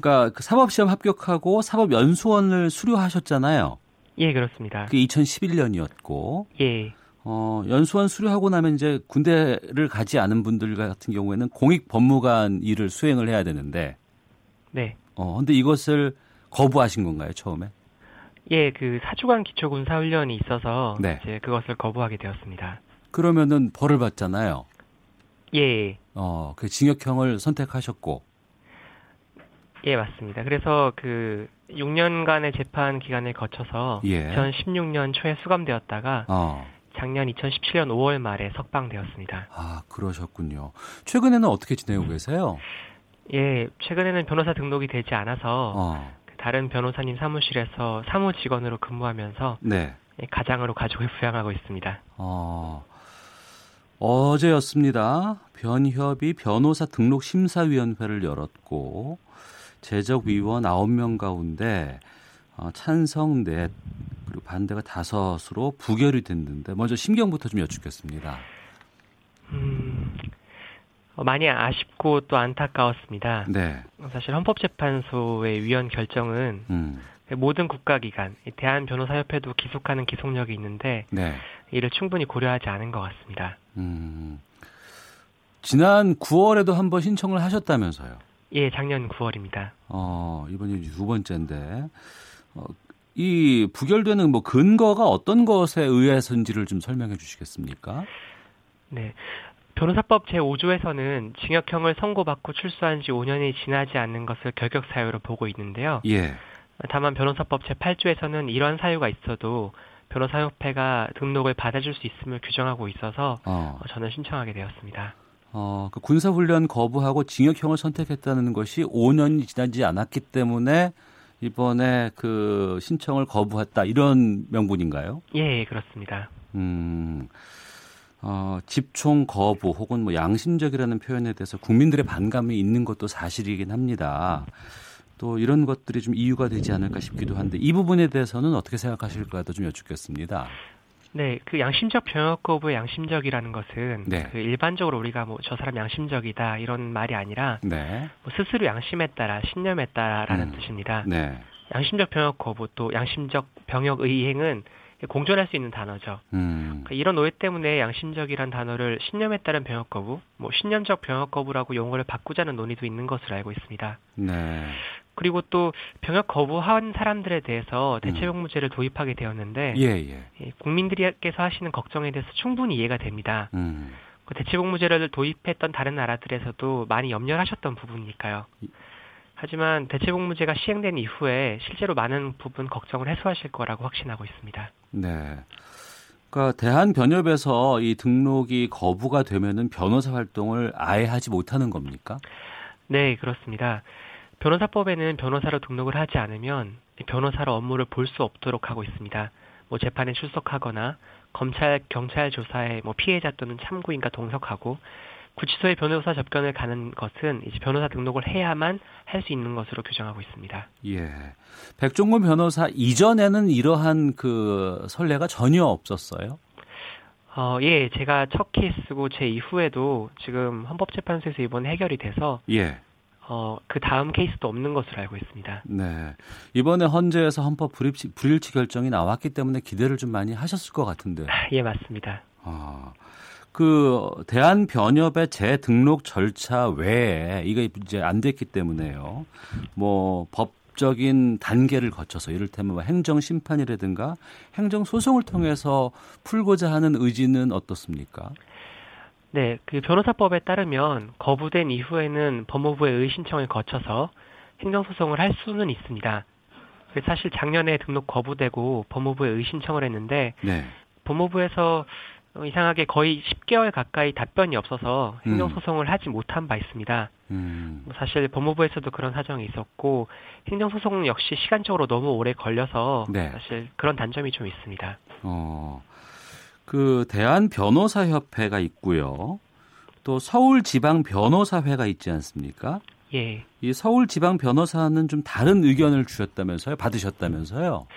그러니까 그 사법시험 합격하고 사법연수원을 수료하셨잖아요. 예, 그렇습니다. 그게 2011년이었고. 예. 어, 연수원 수료하고 나면 이제 군대를 가지 않은 분들 같은 경우에는 공익 법무관 일을 수행을 해야 되는데. 네. 어, 근데 이것을 거부하신 건가요, 처음에? 예, 그 사주관 기초 군사 훈련이 있어서 네. 이제 그것을 거부하게 되었습니다. 그러면은 벌을 받잖아요. 예. 어, 그 징역형을 선택하셨고. 예, 맞습니다. 그래서 그 6년간의 재판 기간을 거쳐서 예. 2016년 초에 수감되었다가 어. 작년 2017년 5월 말에 석방되었습니다. 아, 그러셨군요. 최근에는 어떻게 지내고 계세요? 예, 최근에는 변호사 등록이 되지 않아서 어. 그 다른 변호사님 사무실에서 사무 직원으로 근무하면서 네. 예, 가장으로 가족을 부양하고 있습니다. 어. 어제였습니다. 변협이 변호사 등록 심사위원회를 열었고 재적위원 9명 가운데 어, 찬성 넷 그리고 반대가 다섯으로 부결이 됐는데 먼저 심경부터 좀 여쭙겠습니다. 음, 어, 많이 아쉽고 또 안타까웠습니다. 네. 사실 헌법재판소의 위원 결정은 음. 모든 국가기관, 이 대한 변호사협회도 기속하는 기속력이 있는데 네. 이를 충분히 고려하지 않은 것 같습니다. 음. 지난 9월에도 한번 신청을 하셨다면서요. 예, 작년 9월입니다. 어, 이번이 두 번째인데, 어, 이 부결되는 뭐 근거가 어떤 것에 의해서인지를 좀 설명해 주시겠습니까? 네. 변호사법 제5조에서는 징역형을 선고받고 출소한 지 5년이 지나지 않는 것을 결격 사유로 보고 있는데요. 예. 다만 변호사법 제8조에서는 이러한 사유가 있어도 변호사협회가 등록을 받아줄 수 있음을 규정하고 있어서 어, 어, 저는 신청하게 되었습니다. 어, 그 군사훈련 거부하고 징역형을 선택했다는 것이 5년이 지나지 않았기 때문에 이번에 그 신청을 거부했다 이런 명분인가요? 예, 예, 그렇습니다. 음, 어, 집총 거부 혹은 뭐 양심적이라는 표현에 대해서 국민들의 반감이 있는 것도 사실이긴 합니다. 또 이런 것들이 좀 이유가 되지 않을까 싶기도 한데 이 부분에 대해서는 어떻게 생각하실까도 좀 여쭙겠습니다. 네, 그 양심적 병역 거부의 양심적이라는 것은 네. 그 일반적으로 우리가 뭐 저 사람 양심적이다 이런 말이 아니라 네. 뭐 스스로 양심했다라 신념했다라는 음. 뜻입니다. 네. 양심적 병역 거부 또 양심적 병역 의행은 공존할 수 있는 단어죠. 음. 그러니까 이런 오해 때문에 양심적이란 단어를 신념에 따른 병역 거부, 뭐 신념적 병역 거부라고 용어를 바꾸자는 논의도 있는 것으로 알고 있습니다. 네. 그리고 또 병역 거부한 사람들에 대해서 대체복무제를 도입하게 되었는데 예, 예. 예, 국민들께서 하시는 걱정에 대해서 충분히 이해가 됩니다. 음. 그 대체복무제를 도입했던 다른 나라들에서도 많이 염려를 하셨던 부분이니까요. 하지만 대체복무제가 시행된 이후에 실제로 많은 부분 걱정을 해소하실 거라고 확신하고 있습니다. 네. 그러니까 대한 변협에서 이 등록이 거부가 되면은 변호사 활동을 아예 하지 못하는 겁니까? 네, 그렇습니다. 변호사법에는 변호사로 등록을 하지 않으면 변호사로 업무를 볼 수 없도록 하고 있습니다. 뭐 재판에 출석하거나 검찰, 경찰 조사에 뭐 피해자 또는 참고인과 동석하고 구치소에 변호사 접견을 가는 것은 이제 변호사 등록을 해야만 할 수 있는 것으로 규정하고 있습니다. 예. 백종원 변호사 이전에는 이러한 그 선례가 전혀 없었어요. 어, 예, 제가 첫 케이스고 제 이후에도 지금 헌법재판소에서 이번 해결이 돼서 예. 어, 그 다음 케이스도 없는 것으로 알고 있습니다. 네. 이번에 헌재에서 헌법 불일치, 불일치 결정이 나왔기 때문에 기대를 좀 많이 하셨을 것 같은데. 예, 맞습니다. 아. 그 대한 변협의 재등록 절차 외에 이게 이제 안 됐기 때문에요. 뭐 법적인 단계를 거쳐서 이를테면 뭐 행정 심판이라든가 행정 소송을 통해서 풀고자 하는 의지는 어떻습니까? 네, 그 변호사법에 따르면 거부된 이후에는 법무부의 의신청을 거쳐서 행정소송을 할 수는 있습니다. 사실 작년에 등록 거부되고 법무부에 의신청을 했는데 네. 법무부에서 어, 이상하게 거의 10개월 가까이 답변이 없어서 음. 행정소송을 하지 못한 바 있습니다. 음. 뭐 사실 법무부에서도 그런 사정이 있었고 행정소송 역시 시간적으로 너무 오래 걸려서 네. 사실 그런 단점이 좀 있습니다. 어. 그 대한 변호사 협회가 있고요. 또 서울 지방 변호사회가 있지 않습니까? 예. 이 서울 지방 변호사는 좀 다른 의견을 주셨다면서요? 받으셨다면서요?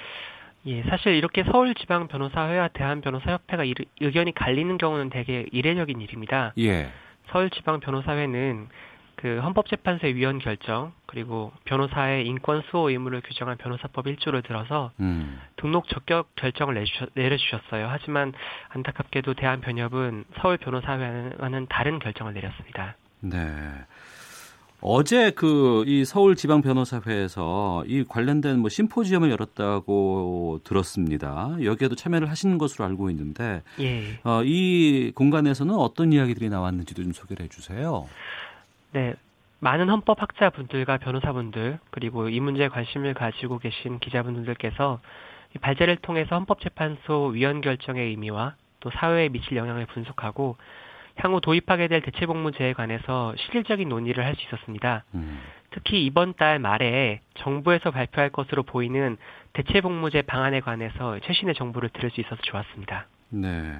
예, 사실 이렇게 서울지방 변호사회와 대한 변호사협회가 이- 의견이 갈리는 경우는 되게 이례적인 일입니다. 예. 서울지방 변호사회는 그 헌법재판소의 위원 결정 그리고 변호사의 인권 수호 의무를 규정한 변호사법 1조를 들어서 음. 등록 적격 결정을 내주셨, 내려주셨어요. 하지만 안타깝게도 대한변협은 서울 변호사회와는 다른 결정을 내렸습니다. 네. 어제 그 이 서울 지방 변호사회에서 이 관련된 뭐 심포지엄을 열었다고 들었습니다. 여기에도 참여를 하시는 것으로 알고 있는데 예. 어, 이 공간에서는 어떤 이야기들이 나왔는지도 좀 소개를 해주세요. 네. 많은 헌법학자 분들과 변호사분들 그리고 이 문제에 관심을 가지고 계신 기자분들께서 이 발제를 통해서 헌법재판소 위원 결정의 의미와 또 사회에 미칠 영향을 분석하고 향후 도입하게 될 대체복무제에 관해서 실질적인 논의를 할 수 있었습니다. 음. 특히 이번 달 말에 정부에서 발표할 것으로 보이는 대체복무제 방안에 관해서 최신의 정보를 들을 수 있어서 좋았습니다. 네.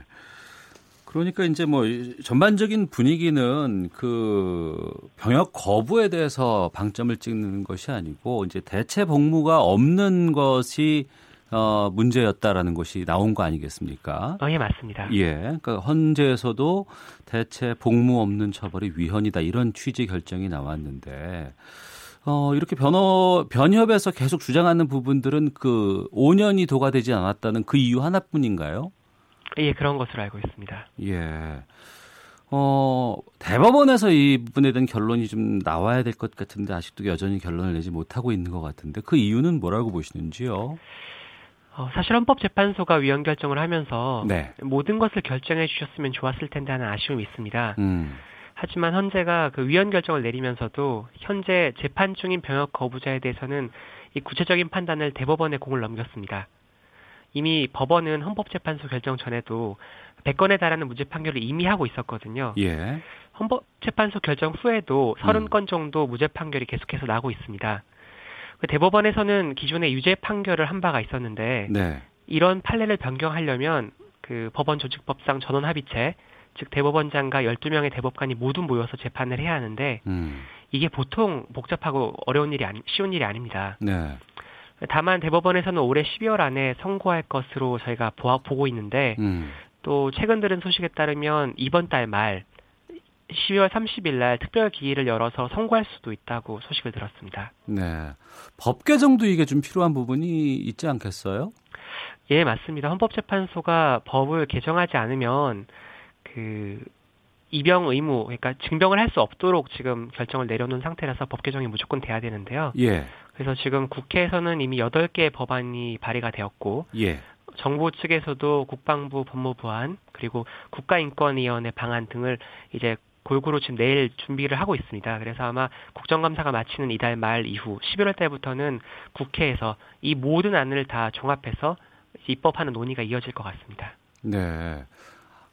그러니까 이제 뭐 이- 전반적인 분위기는 그 병역 거부에 대해서 방점을 찍는 것이 아니고 이제 대체 복무가 없는 것이 어 문제였다라는 것이 나온 거 아니겠습니까? 어, 예, 맞습니다. 예. 그러니까 헌재에서도 대체 복무 없는 처벌이 위헌이다 이런 취지 결정이 나왔는데 어 이렇게 변호 변협에서 계속 주장하는 부분들은 그 5년이 도과되지 않았다는 그 이유 하나뿐인가요? 예, 그런 것으로 알고 있습니다. 예. 어, 대법원에서 이 부분에 대한 결론이 좀 나와야 될 것 같은데 아직도 여전히 결론을 내지 못하고 있는 것 같은데 그 이유는 뭐라고 보시는지요? 어, 사실 헌법재판소가 위헌 결정을 하면서 네. 모든 것을 결정해 주셨으면 좋았을 텐데 하는 아쉬움이 있습니다. 음. 하지만 헌재가 그 위헌 결정을 내리면서도 현재 재판 중인 병역 거부자에 대해서는 이 구체적인 판단을 대법원에 공을 넘겼습니다. 이미 법원은 헌법재판소 결정 전에도 100건에 달하는 무죄 판결을 이미 하고 있었거든요. 예. 헌법재판소 결정 후에도 음. 30건 정도 무죄 판결이 계속해서 나고 있습니다. 그 대법원에서는 기존에 유죄 판결을 한 바가 있었는데 네. 이런 판례를 변경하려면 그 법원 조직법상 전원 합의체, 즉 대법원장과 12명의 대법관이 모두 모여서 재판을 해야 하는데 음. 이게 보통 복잡하고 어려운 일이 아니, 쉬운 일이 아닙니다. 네. 다만 대법원에서는 올해 12월 안에 선고할 것으로 저희가 보고 있는데 음. 또 최근 들은 소식에 따르면 이번 달 말 12월 30일 날 특별 기일을 열어서 선고할 수도 있다고 소식을 들었습니다. 네. 법 개정도 이게 좀 필요한 부분이 있지 않겠어요? 예, 맞습니다. 헌법재판소가 법을 개정하지 않으면 그 입영 의무, 그러니까 증병을 할 수 없도록 지금 결정을 내려놓은 상태라서 법 개정이 무조건 돼야 되는데요. 예. 그래서 지금 국회에서는 이미 8개의 법안이 발의가 되었고 예. 정부 측에서도 국방부 법무부안 그리고 국가인권위원회 방안 등을 이제 골고루 지금 내일 준비를 하고 있습니다. 그래서 아마 국정감사가 마치는 이달 말 이후 11월 달부터는 국회에서 이 모든 안을 다 종합해서 입법하는 논의가 이어질 것 같습니다. 네.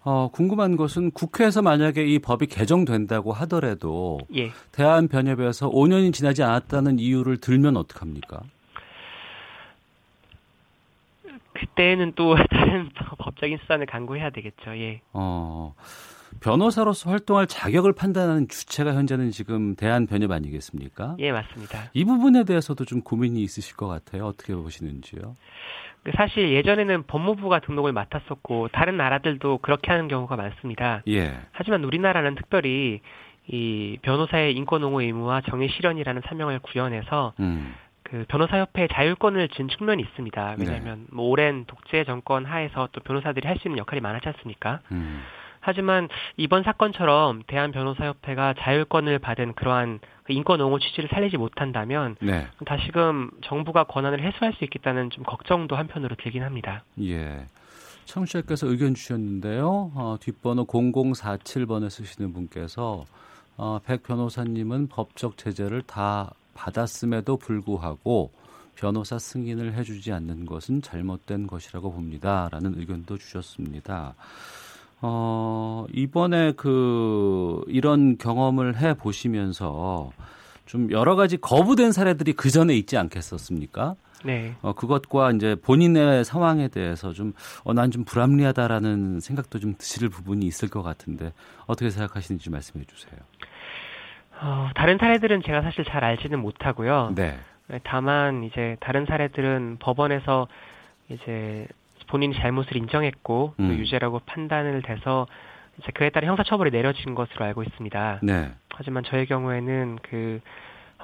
어, 궁금한 것은 국회에서 만약에 이 법이 개정된다고 하더라도 예. 대한변협에서 5년이 지나지 않았다는 이유를 들면 어떡합니까? 그때는 또 다른 법적인 수단을 강구해야 되겠죠. 예. 어, 변호사로서 활동할 자격을 판단하는 주체가 현재는 지금 대한변협 아니겠습니까? 예, 맞습니다. 이 부분에 대해서도 좀 고민이 있으실 것 같아요. 어떻게 보시는지요? 사실 예전에는 법무부가 등록을 맡았었고 다른 나라들도 그렇게 하는 경우가 많습니다. 예. 하지만 우리나라는 특별히 이 변호사의 인권 옹호 의무와 정의 실현이라는 사명을 구현해서 음. 그 변호사협회의 자율권을 준 측면이 있습니다. 네. 왜냐하면 뭐 오랜 독재 정권 하에서 또 변호사들이 할 수 있는 역할이 많았지 않습니까? 음. 하지만 이번 사건처럼 대한변호사협회가 자율권을 받은 그러한 그 인권 옹호 취지를 살리지 못한다면 네. 다시금 정부가 권한을 해소할 수 있겠다는 좀 걱정도 한편으로 들긴 합니다. 예. 청취자께서 의견 주셨는데요. 어, 뒷번호 0047번에 쓰시는 분께서 어, 백 변호사님은 법적 제재를 다 받았음에도 불구하고 변호사 승인을 해주지 않는 것은 잘못된 것이라고 봅니다 라는 의견도 주셨습니다. 어, 이번에 그 이런 경험을 해 보시면서 좀 여러 가지 거부된 사례들이 그 전에 있지 않겠었습니까? 네. 어, 그것과 이제 본인의 상황에 대해서 좀, 어, 난 좀 불합리하다라는 생각도 좀 드실 부분이 있을 것 같은데, 어떻게 생각하시는지 말씀해 주세요. 어, 다른 사례들은 제가 사실 잘 알지는 못하고요. 네. 다만 이제 다른 사례들은 법원에서 이제 본인이 잘못을 인정했고 또 음. 유죄라고 판단을 돼서 이제 그에 따라 형사처벌이 내려진 것으로 알고 있습니다. 네. 하지만 저의 경우에는 그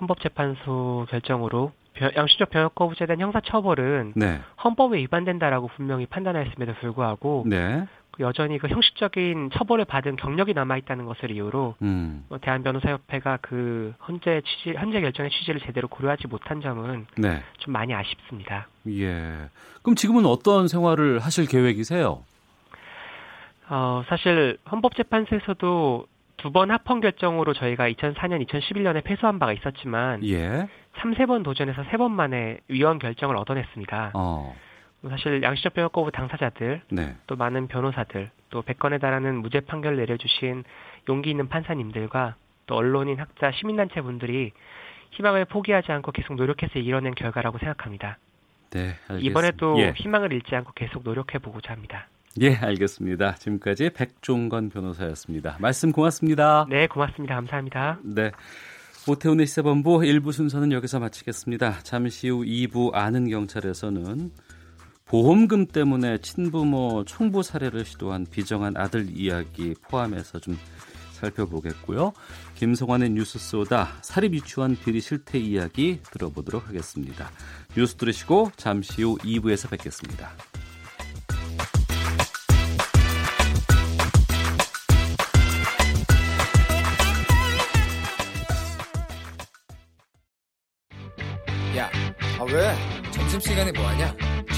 헌법재판소 결정으로 변- 양심적 병역 거부죄에 대한 형사처벌은 네. 헌법에 위반된다라고 분명히 판단하였음에도 불구하고 네. 그 여전히 그 형식적인 처벌을 받은 경력이 남아 있다는 것을 이유로 음. 뭐 대한 변호사협회가 그 현재 취지 현재 결정의 취지를 제대로 고려하지 못한 점은 네. 좀 많이 아쉽습니다. 예. 그럼 지금은 어떤 생활을 하실 계획이세요? 어, 사실 헌법재판소에서도 두 번 합헌 결정으로 저희가 2004년, 2011년에 패소한 바가 있었지만 예. 3, 세번 도전해서 세 번 만에 위헌 결정을 얻어냈습니다. 어. 사실 양심적 병역 거부 당사자들, 네. 또 많은 변호사들, 또 100건에 달하는 무죄 판결을 내려주신 용기 있는 판사님들과 또 언론인, 학자, 시민단체 분들이 희망을 포기하지 않고 계속 노력해서 이뤄낸 결과라고 생각합니다. 네. 알겠습니다. 이번에도 예. 희망을 잃지 않고 계속 노력해 보고자 합니다. 예, 알겠습니다. 지금까지 백종건 변호사였습니다. 말씀 고맙습니다. 네, 고맙습니다. 감사합니다. 네. 오태훈의 시사본부 1부 순서는 여기서 마치겠습니다. 잠시 후 2부 아는 경찰에서는 보험금 때문에 친부모 총부 살해를 시도한 비정한 아들 이야기 포함해서 좀 살펴보겠고요. 김성환의 뉴스 쏘다 사립 유치원 비리 실태 이야기 들어보도록 하겠습니다. 뉴스 들으시고 잠시 후 2부에서 뵙겠습니다. 야, 아 왜? 점심시간에 뭐하냐?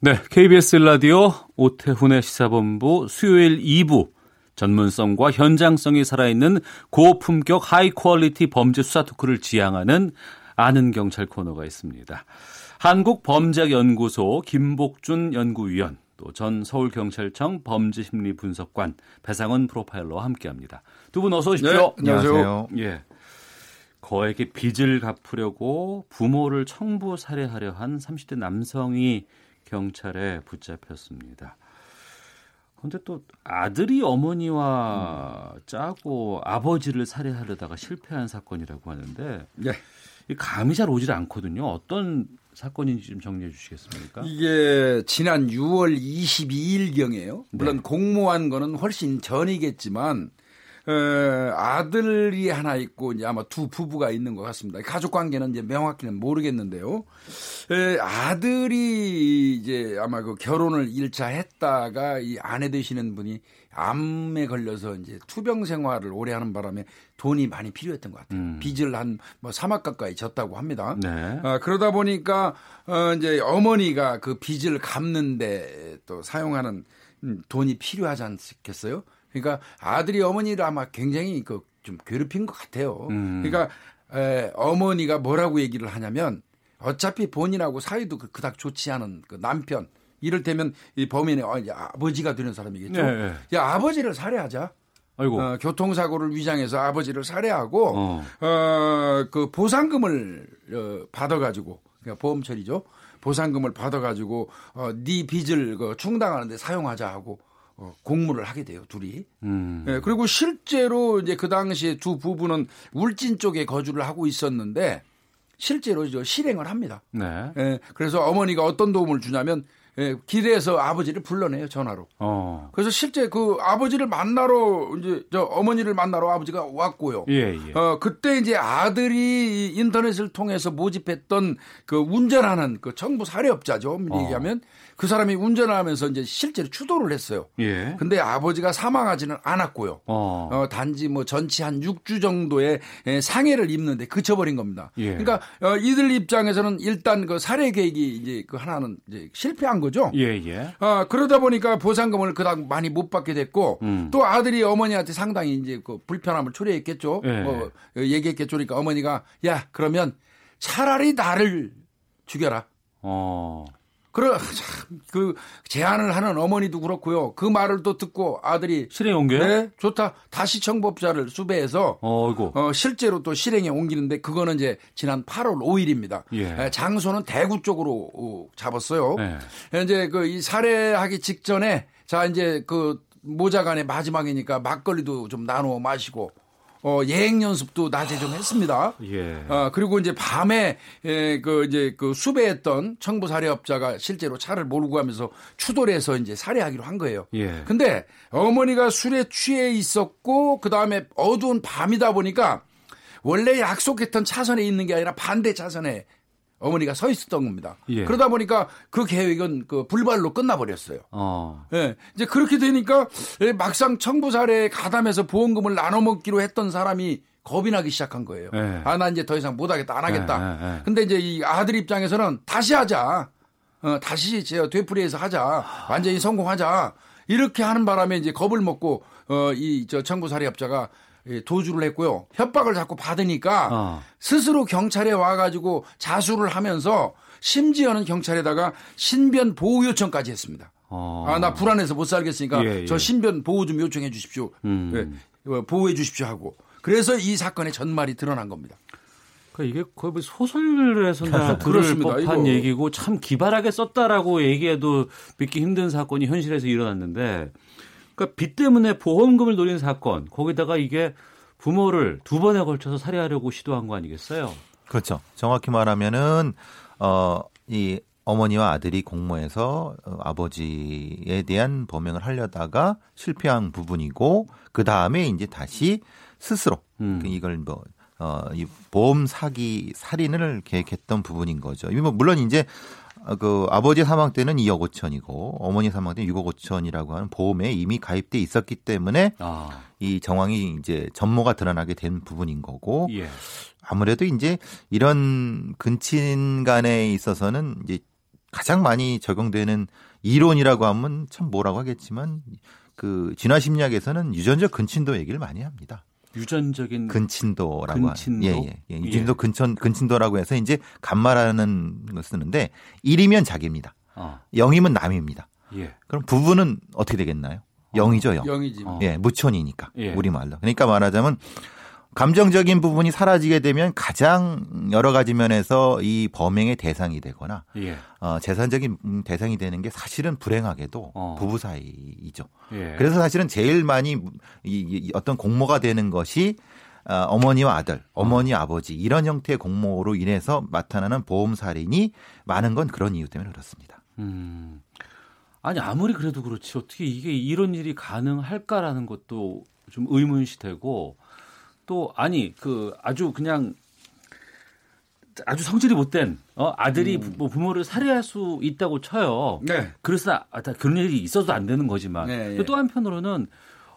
네, KBS 라디오 오태훈의 시사본부 수요일 2부 전문성과 현장성이 살아있는 고품격 high quality 범죄 수사 토크를 지향하는 아는 경찰 코너가 있습니다. 한국범죄연구소 김복준 연구위원 또 전 서울경찰청 범죄심리분석관 배상원 프로파일러와 함께합니다. 두 분 어서 오십시오. 네, 안녕하세요. 예. 거액의 빚을 갚으려고 부모를 청부 살해하려 한 30대 남성이 경찰에 붙잡혔습니다. 그런데 또 아들이 어머니와 짜고 아버지를 살해하려다가 실패한 사건이라고 하는데 네. 이 감이 잘 오질 않거든요. 어떤 사건인지 좀 정리해 주시겠습니까? 이게 지난 6월 22일경에요. 물론 네. 공모한 거는 훨씬 전이겠지만 어, 아들이 하나 있고 이제 아마 두 부부가 있는 것 같습니다. 가족 관계는 이제 명확히는 모르겠는데요. 에, 아들이 이제 아마 그 결혼을 1차 했다가 이 아내 되시는 분이 암에 걸려서 이제 투병 생활을 오래 하는 바람에 돈이 많이 필요했던 것 같아요. 음. 빚을 한 뭐 3억 가까이 졌다고 합니다. 네. 아, 그러다 보니까 어 이제 어머니가 그 빚을 갚는데 또 사용하는 음, 돈이 필요하지 않겠어요? 그러니까 아들이 어머니를 아마 굉장히 그 좀 괴롭힌 것 같아요. 음. 그러니까 에, 어머니가 뭐라고 얘기를 하냐면 어차피 본인하고 사이도 그- 그닥 좋지 않은 그 남편 이를테면 이 범인의 어, 아버지가 되는 사람이겠죠. 네, 네. 야 아버지를 살해하자. 아이고. 어, 교통사고를 위장해서 아버지를 살해하고 어. 어, 그 보상금을 어, 받아가지고 그러니까 보험 처리죠. 보상금을 받아가지고 어, 네 빚을 그 충당하는데 사용하자 하고 어, 공모를 하게 돼요 둘이. 음. 예, 그리고 실제로 이제 그 당시에 두 부부는 울진 쪽에 거주를 하고 있었는데 실제로 저 실행을 합니다. 네. 예, 그래서 어머니가 어떤 도움을 주냐면 예, 길에서 아버지를 불러내요 전화로. 어. 그래서 실제 그 아버지를 만나러 이제 저 어머니를 만나러 아버지가 왔고요. 예, 예. 어 그때 이제 아들이 이 인터넷을 통해서 모집했던 그 운전하는 그 정부 사례업자죠. 어. 얘기하면 그 사람이 운전하면서 이제 실제로 추도를 했어요. 예. 근데 아버지가 사망하지는 않았고요. 어. 어, 단지 뭐 전치 한 6주 정도의 에, 상해를 입는데 그쳐버린 겁니다. 예. 그러니까 어, 이들 입장에서는 일단 그 살해 계획이 이제 그 하나는 이제 실패한 거죠. 예, 예. 아, 그러다 보니까 보상금을 그닥 많이 못 받게 됐고 음. 또 아들이 어머니한테 상당히 이제 그 불편함을 초래했겠죠. 예. 뭐 어, 얘기했겠죠. 그러니까 어머니가 야 그러면 차라리 나를 죽여라. 어. 그래 참그 제안을 하는 어머니도 그렇고요. 그 말을 또 듣고 아들이 실행 옮겨요? 네, 좋다. 다시 청법자를 수배해서 어이고. 어, 실제로 또 실행에 옮기는데 그거는 이제 지난 8월 5일입니다. 예. 장소는 대구 쪽으로 어, 잡았어요. 네. 이제 그 이 살해하기 직전에 자 이제 그 모자간의 마지막이니까 막걸리도 좀 나누어 마시고 어 예행 연습도 낮에 좀 했습니다. 예. 어 그리고 이제 밤에 에, 그 이제 그 수배했던 청부 살해업자가 실제로 차를 몰고 가면서 추돌 해서 이제 살해하기로 한 거예요. 예. 근데 어머니가 술에 취해 있었고 그 다음에 어두운 밤이다 보니까 원래 약속했던 차선에 있는 게 아니라 반대 차선에 어머니가 서 있었던 겁니다. 예. 그러다 보니까 그 계획은 그 불발로 끝나버렸어요. 어. 예. 이제 그렇게 되니까 예, 막상 청부살에 가담해서 보험금을 나눠 먹기로 했던 사람이 겁이 나기 시작한 거예요. 예. 아, 나 이제 더 이상 못 하겠다, 안 하겠다. 예, 예, 예. 근데 이제 이 아들 입장에서는 다시 하자. 어, 다시 저 되풀이해서 하자. 완전히 성공하자. 이렇게 하는 바람에 이제 겁을 먹고 어, 이 저 청부살해업자가 예, 도주를 했고요. 협박을 자꾸 받으니까 어. 스스로 경찰에 와가지고 자수를 하면서 심지어는 경찰에다가 신변 보호 요청까지 했습니다. 어. 아, 나 불안해서 못 살겠으니까 예, 예. 저 신변 보호 좀 요청해 주십시오. 음. 예, 어, 보호해 주십시오 하고. 그래서 이 사건의 전말이 드러난 겁니다. 그러니까 이게 거의 뭐 소설에서나 들을 그렇습니다. 법한 이거. 얘기고 참 기발하게 썼다라고 얘기해도 믿기 힘든 사건이 현실에서 일어났는데 그러니까 빚 때문에 보험금을 노린 사건 거기다가 이게 부모를 두 번에 걸쳐서 살해하려고 시도한 거 아니겠어요? 그렇죠. 정확히 말하면은 어이 어머니와 아들이 공모해서 어, 아버지에 대한 범행을 하려다가 실패한 부분이고 그 다음에 이제 다시 스스로 음. 그 이걸 뭐 어, 이 보험 사기 살인을 계획했던 부분인 거죠. 이뭐 물론 이제 어, 그 아버지 사망 때는 2억 5천이고 어머니 사망 때는 6억 5천이라고 하는 보험에 이미 가입돼 있었기 때문에 아, 이 정황이 이제 전모가 드러나게 된 부분인 거고 예. 아무래도 이제 이런 근친 간에 있어서는 이제 가장 많이 적용되는 이론이라고 하면 참 뭐라고 하겠지만 그 진화 심리학에서는 유전적 근친도 얘기를 많이 합니다. 유전적인 근친도라고 근친도? 하는 예, 예. 예. 예. 유전도 근천 근친도라고 해서 이제 간말하는 걸 쓰는데 1이면 자기입니다. 어, 0이면 남입니다. 예. 그럼 부부는 어떻게 되겠나요? 0이죠, 0. 영이지. 어. 예, 무촌이니까 예. 우리 말로. 그러니까 말하자면 감정적인 부분이 사라지게 되면 가장 여러 가지 면에서 이 범행의 대상이 되거나 예. 어, 재산적인 음, 대상이 되는 게 사실은 불행하게도 어. 부부 사이이죠. 예. 그래서 사실은 제일 많이 이, 이 어떤 공모가 되는 것이 어, 어머니와 아들, 어머니 아버지 이런 형태의 공모로 인해서 나타나는 보험 살인이 많은 건 그런 이유 때문에 그렇습니다. 음. 아니 아무리 그래도 그렇지 어떻게 이게 이런 일이 가능할까라는 것도 좀 의문시 되고 또 아니 그 아주 그냥 아주 성질이 못된 어 아들이 음. 부, 모를 살해할 수 있다고 쳐요. 네. 그래서 아, 다 그런 일이 있어도 안 되는 거지만 네, 또 예. 한편으로는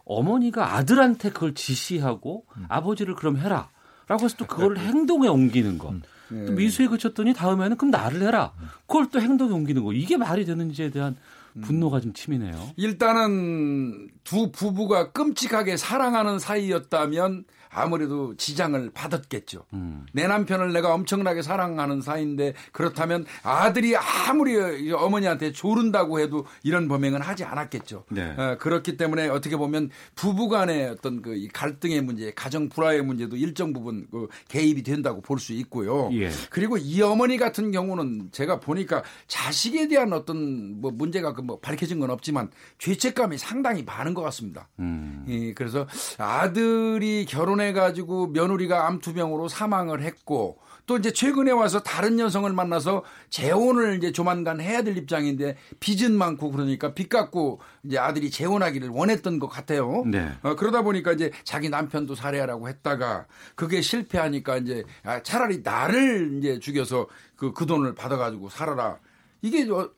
어머니가 아들한테 그걸 지시하고 음. 아버지를 그럼 해라. 라고 해서 또 그걸 행동에 옮기는 것. 네. 또 미수에 그쳤더니 다음에는 그럼 나를 해라. 그걸 또 행동에 옮기는 거. 이게 말이 되는지에 대한 분노가 좀 치미네요. 일단은 두 부부가 끔찍하게 사랑하는 사이였다면 아무래도 지장을 받았겠죠. 음. 내 남편을 내가 엄청나게 사랑하는 사이인데 그렇다면 아들이 아무리 어머니한테 조른다고 해도 이런 범행은 하지 않았겠죠. 네. 어, 그렇기 때문에 어떻게 보면 부부간의 어떤 그이 갈등의 문제, 가정 불화의 문제도 일정 부분 그 개입이 된다고 볼 수 있고요. 예. 그리고 이 어머니 같은 경우는 제가 보니까 자식에 대한 어떤 뭐 문제가 그 뭐 밝혀진 건 없지만 죄책감이 상당히 많은 것 같습니다. 음. 예, 그래서 아들이 결혼 해 가지고 며느리가 암투병으로 사망을 했고 또 이제 최근에 와서 다른 여성을 만나서 재혼을 이제 조만간 해야 될 입장인데 빚은 많고 그러니까 빚 갚고 이제 아들이 재혼하기를 원했던 것 같아요. 네. 어, 그러다 보니까 이제 자기 남편도 살해하라고 했다가 그게 실패하니까 이제 아, 차라리 나를 이제 죽여서 그, 그 돈을 받아가지고 살아라. 이게 어,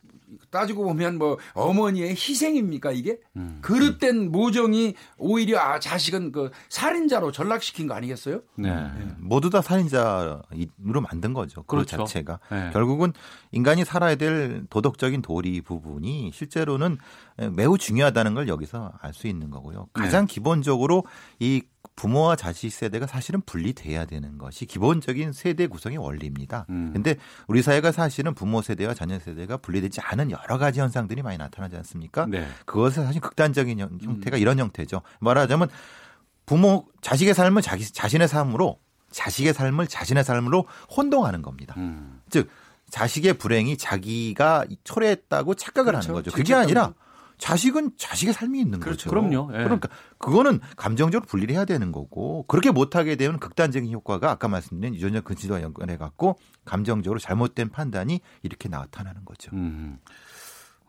따지고 보면 뭐 어머니의 희생입니까 이게 음. 그릇된 모정이 오히려 아 자식은 그 살인자로 전락시킨 거 아니겠어요? 네. 모두 다 살인자로 만든 거죠. 그 그렇죠. 자체가 네. 결국은 인간이 살아야 될 도덕적인 도리 부분이 실제로는 매우 중요하다는 걸 여기서 알 수 있는 거고요. 가장 기본적으로 이 부모와 자식 세대가 사실은 분리돼야 되는 것이 기본적인 세대 구성의 원리입니다. 근데 우리 사회가 사실은 부모 세대와 자녀 세대가 분리되지 않은 여러 가지 현상들이 많이 나타나지 않습니까? 네. 그것은 사실 극단적인 형- 형태가 이런 형태죠. 말하자면 부모 자식의 삶을 자기 자신의 삶으로 자식의 삶을 자신의 삶으로 혼동하는 겁니다. 음. 즉 자식의 불행이 자기가 초래했다고 착각을 그렇죠. 하는 거죠. 그게. 아니라 자식은 자식의 삶이 있는 그렇죠. 거죠. 그럼요. 예. 그러니까 그거는 감정적으로 분리를 해야 되는 거고 그렇게 못하게 되면 극단적인 효과가 아까 말씀드린 유전자 근치와 연관해 갖고 감정적으로 잘못된 판단이 이렇게 나타나는 거죠. 음.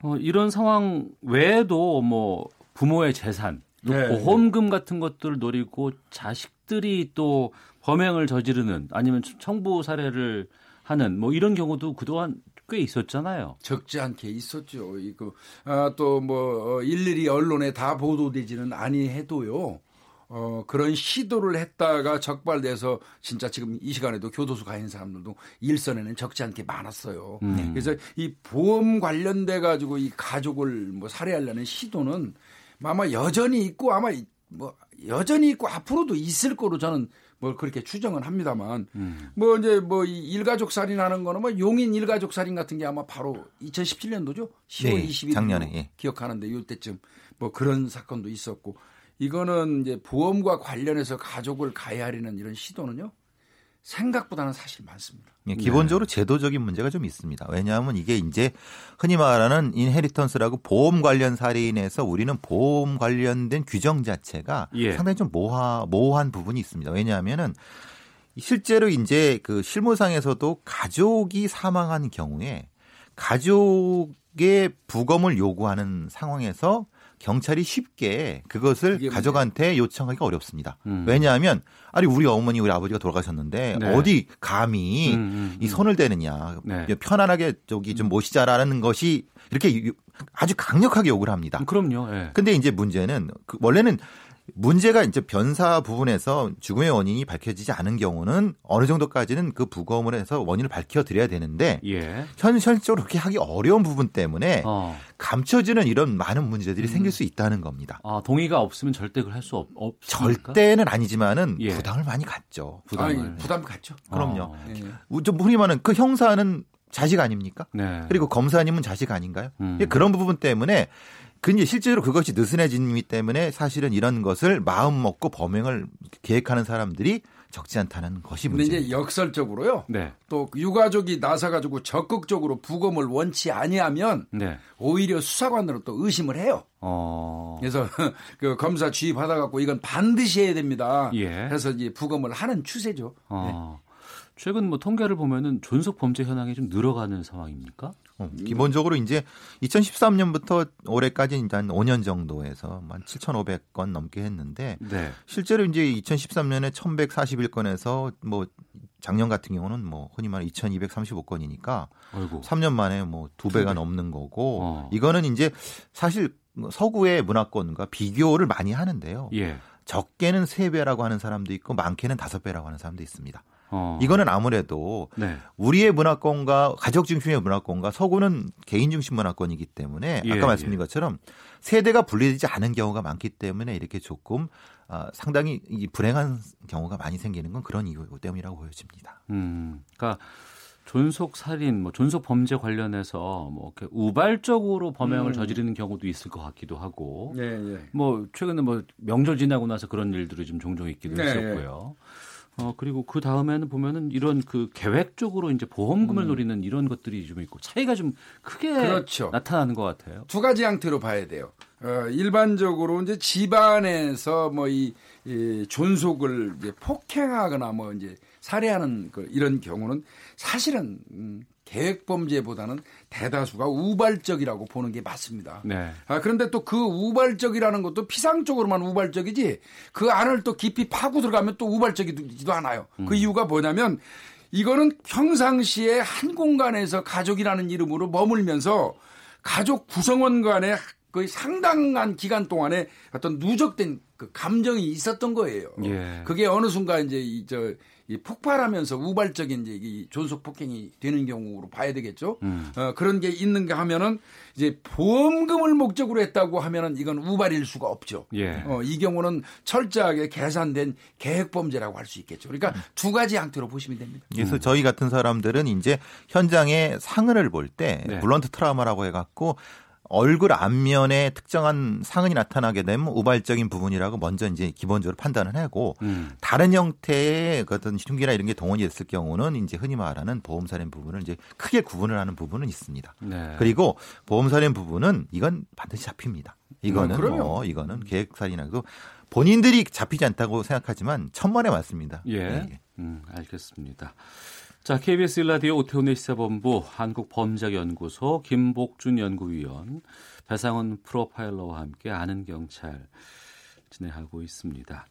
어, 이런 상황 외에도 뭐 부모의 재산, 또 네. 보험금 같은 것들을 노리고 자식들이 또 범행을 저지르는 아니면 청부 살해를 하는 뭐 이런 경우도 그동안 꽤 있었잖아요. 적지 않게 있었죠. 이거 아, 또뭐 일일이 언론에 다 보도되지는 아니해도요. 어, 그런 시도를 했다가 적발돼서 진짜 지금 이 시간에도 교도소 가 있는 사람들도 일선에는 적지 않게 많았어요. 음. 그래서 이 보험 관련돼 가지고 이 가족을 뭐 살해하려는 시도는 아마 여전히 있고 아마 이- 뭐 여전히 있고 앞으로도 있을 거로 저는 뭐 그렇게 추정은 합니다만 음. 뭐 이제 뭐이 일가족 살인하는 거는 뭐 용인 일가족 살인 같은 게 아마 바로 2017년도죠. 10월 네, 20일 작년에, 예. 기억하는데 이때쯤 뭐 그런 사건도 있었고 이거는 이제 보험과 관련해서 가족을 가해하려는 이런 시도는요. 생각보다는 사실 많습니다. 예, 기본적으로 제도적인 문제가 좀 있습니다. 왜냐하면 이게 이제 흔히 말하는 인헤리턴스라고 보험 관련 사례인에서 우리는 보험 관련된 규정 자체가 예. 상당히 좀 모호, 모호한 부분이 있습니다. 왜냐하면은 실제로 이제 그 실무상에서도 가족이 사망한 경우에 가족의 부검을 요구하는 상황에서 경찰이 쉽게 그것을 가족한테 요청하기가 어렵습니다. 음. 왜냐하면 아니 우리 어머니 우리 아버지가 돌아가셨는데 네. 어디 감히 음, 음, 이 손을 대느냐 네. 편안하게 저기 좀 모시자라는 것이 이렇게 유- 아주 강력하게 요구를 합니다. 그럼요. 예. 근데 이제 문제는 그 원래는 문제가 이제 변사 부분에서 죽음의 원인이 밝혀지지 않은 경우는 어느 정도까지는 그 부검을 해서 원인을 밝혀드려야 되는데 예. 현실적으로 그렇게 하기 어려운 부분 때문에 어. 감춰지는 이런 많은 문제들이 생길 수 있다는 겁니다. 아, 동의가 없으면 절대 그걸 할수 없, 없습니까? 절대는 아니지만은 예. 부담을 많이 갖죠. 부담을. 아니, 부담 갖죠. 그럼요. 어. 예. 좀 흔히 말하는 그 형사는 자식 아닙니까? 네. 그리고 검사님은 자식 아닌가요? 음. 그런 부분 때문에 근데 실제로 그것이 느슨해짐이 때문에 사실은 이런 것을 마음 먹고 범행을 계획하는 사람들이 적지 않다는 것이 근데 문제입니다. 이제 역설적으로요. 네. 또 유가족이 나서 가지고 적극적으로 부검을 원치 아니하면 네. 오히려 수사관으로 또 의심을 해요. 어. 그래서 그 검사 지휘 받아갖고 이건 반드시 해야 됩니다. 예. 그래서 이제 부검을 하는 추세죠. 어. 최근 뭐 통계를 보면은 존속 범죄 현황이 좀 늘어가는 상황입니까? 어, 기본적으로 이제 2013년부터 올해까지 한 5년 정도에서 한 7,500건 넘게 했는데 네. 실제로 이제 2013년에 1,141건에서 뭐 작년 같은 경우는 뭐 흔히 말하는 2,235건이니까 아이고. 3년 만에 뭐 두 배가 배. 넘는 거고 어. 이거는 이제 사실 서구의 문화권과 비교를 많이 하는데요. 예. 적게는 세 배라고 하는 사람도 있고 많게는 다섯 배라고 하는 사람도 있습니다. 어. 이거는 아무래도 네. 우리의 문화권과 가족 중심의 문화권과 서구는 개인 중심 문화권이기 때문에 예, 아까 말씀드린 것처럼 세대가 분리되지 않은 경우가 많기 때문에 이렇게 조금 아, 상당히 이 불행한 경우가 많이 생기는 건 그런 이유 때문이라고 보여집니다. 음, 그러니까 존속 살인, 뭐 존속 범죄 관련해서 뭐 이렇게 우발적으로 범행을 음. 저지르는 경우도 있을 것 같기도 하고, 예, 예. 뭐 최근에 뭐 명절 지나고 나서 그런 일들이 좀 종종 있기도 네, 했었고요. 어 그리고 그 다음에는 보면은 이런 그 계획적으로 이제 보험금을 음. 노리는 이런 것들이 좀 있고 차이가 좀 크게 그렇죠. 나타나는 것 같아요. 두 가지 형태로 봐야 돼요. 어, 일반적으로 이제 집안에서 뭐이 존속을 이제 폭행하거나 뭐 이제 살해하는 그 이런 경우는 사실은 음, 계획 범죄보다는 대다수가 우발적이라고 보는 게 맞습니다. 네. 아, 그런데 또 그 우발적이라는 것도 피상적으로만 우발적이지 그 안을 또 깊이 파고 들어가면 또 우발적이지도 않아요. 그 이유가 뭐냐면 이거는 평상시에 한 공간에서 가족이라는 이름으로 머물면서 가족 구성원 간에 거의 상당한 기간 동안에 어떤 누적된 그 감정이 있었던 거예요. 예. 그게 어느 순간 이제 이, 저, 이 폭발하면서 우발적인 이제 이 존속 폭행이 되는 경우로 봐야 되겠죠. 음. 어, 그런 게 있는가 하면은 이제 보험금을 목적으로 했다고 하면은 이건 우발일 수가 없죠. 예. 어, 이 경우는 철저하게 계산된 계획 범죄라고 할 수 있겠죠. 그러니까 음. 두 가지 형태로 보시면 됩니다. 그래서 저희 같은 사람들은 이제 현장에 상흔을 볼때 네. blunt trauma라고 해갖고 얼굴 앞면에 특정한 상흔이 나타나게 되면 우발적인 부분이라고 먼저 이제 기본적으로 판단을 하고 음. 다른 형태의 그 어떤 흉기나 이런 게 동원이 됐을 경우는 이제 흔히 말하는 보험살인 부분을 이제 크게 구분을 하는 부분은 있습니다. 네. 그리고 보험살인 부분은 이건 반드시 잡힙니다. 이거는 음. 뭐 이거는 계획살인하고 본인들이 잡히지 않다고 생각하지만 천만에 맞습니다. 예. 예. 음, 알겠습니다. 자, KBS 일라디오 오태훈의 시사본부 한국범죄연구소 김복준 연구위원 배상원 프로파일러와 함께 아는 경찰 진행하고 있습니다.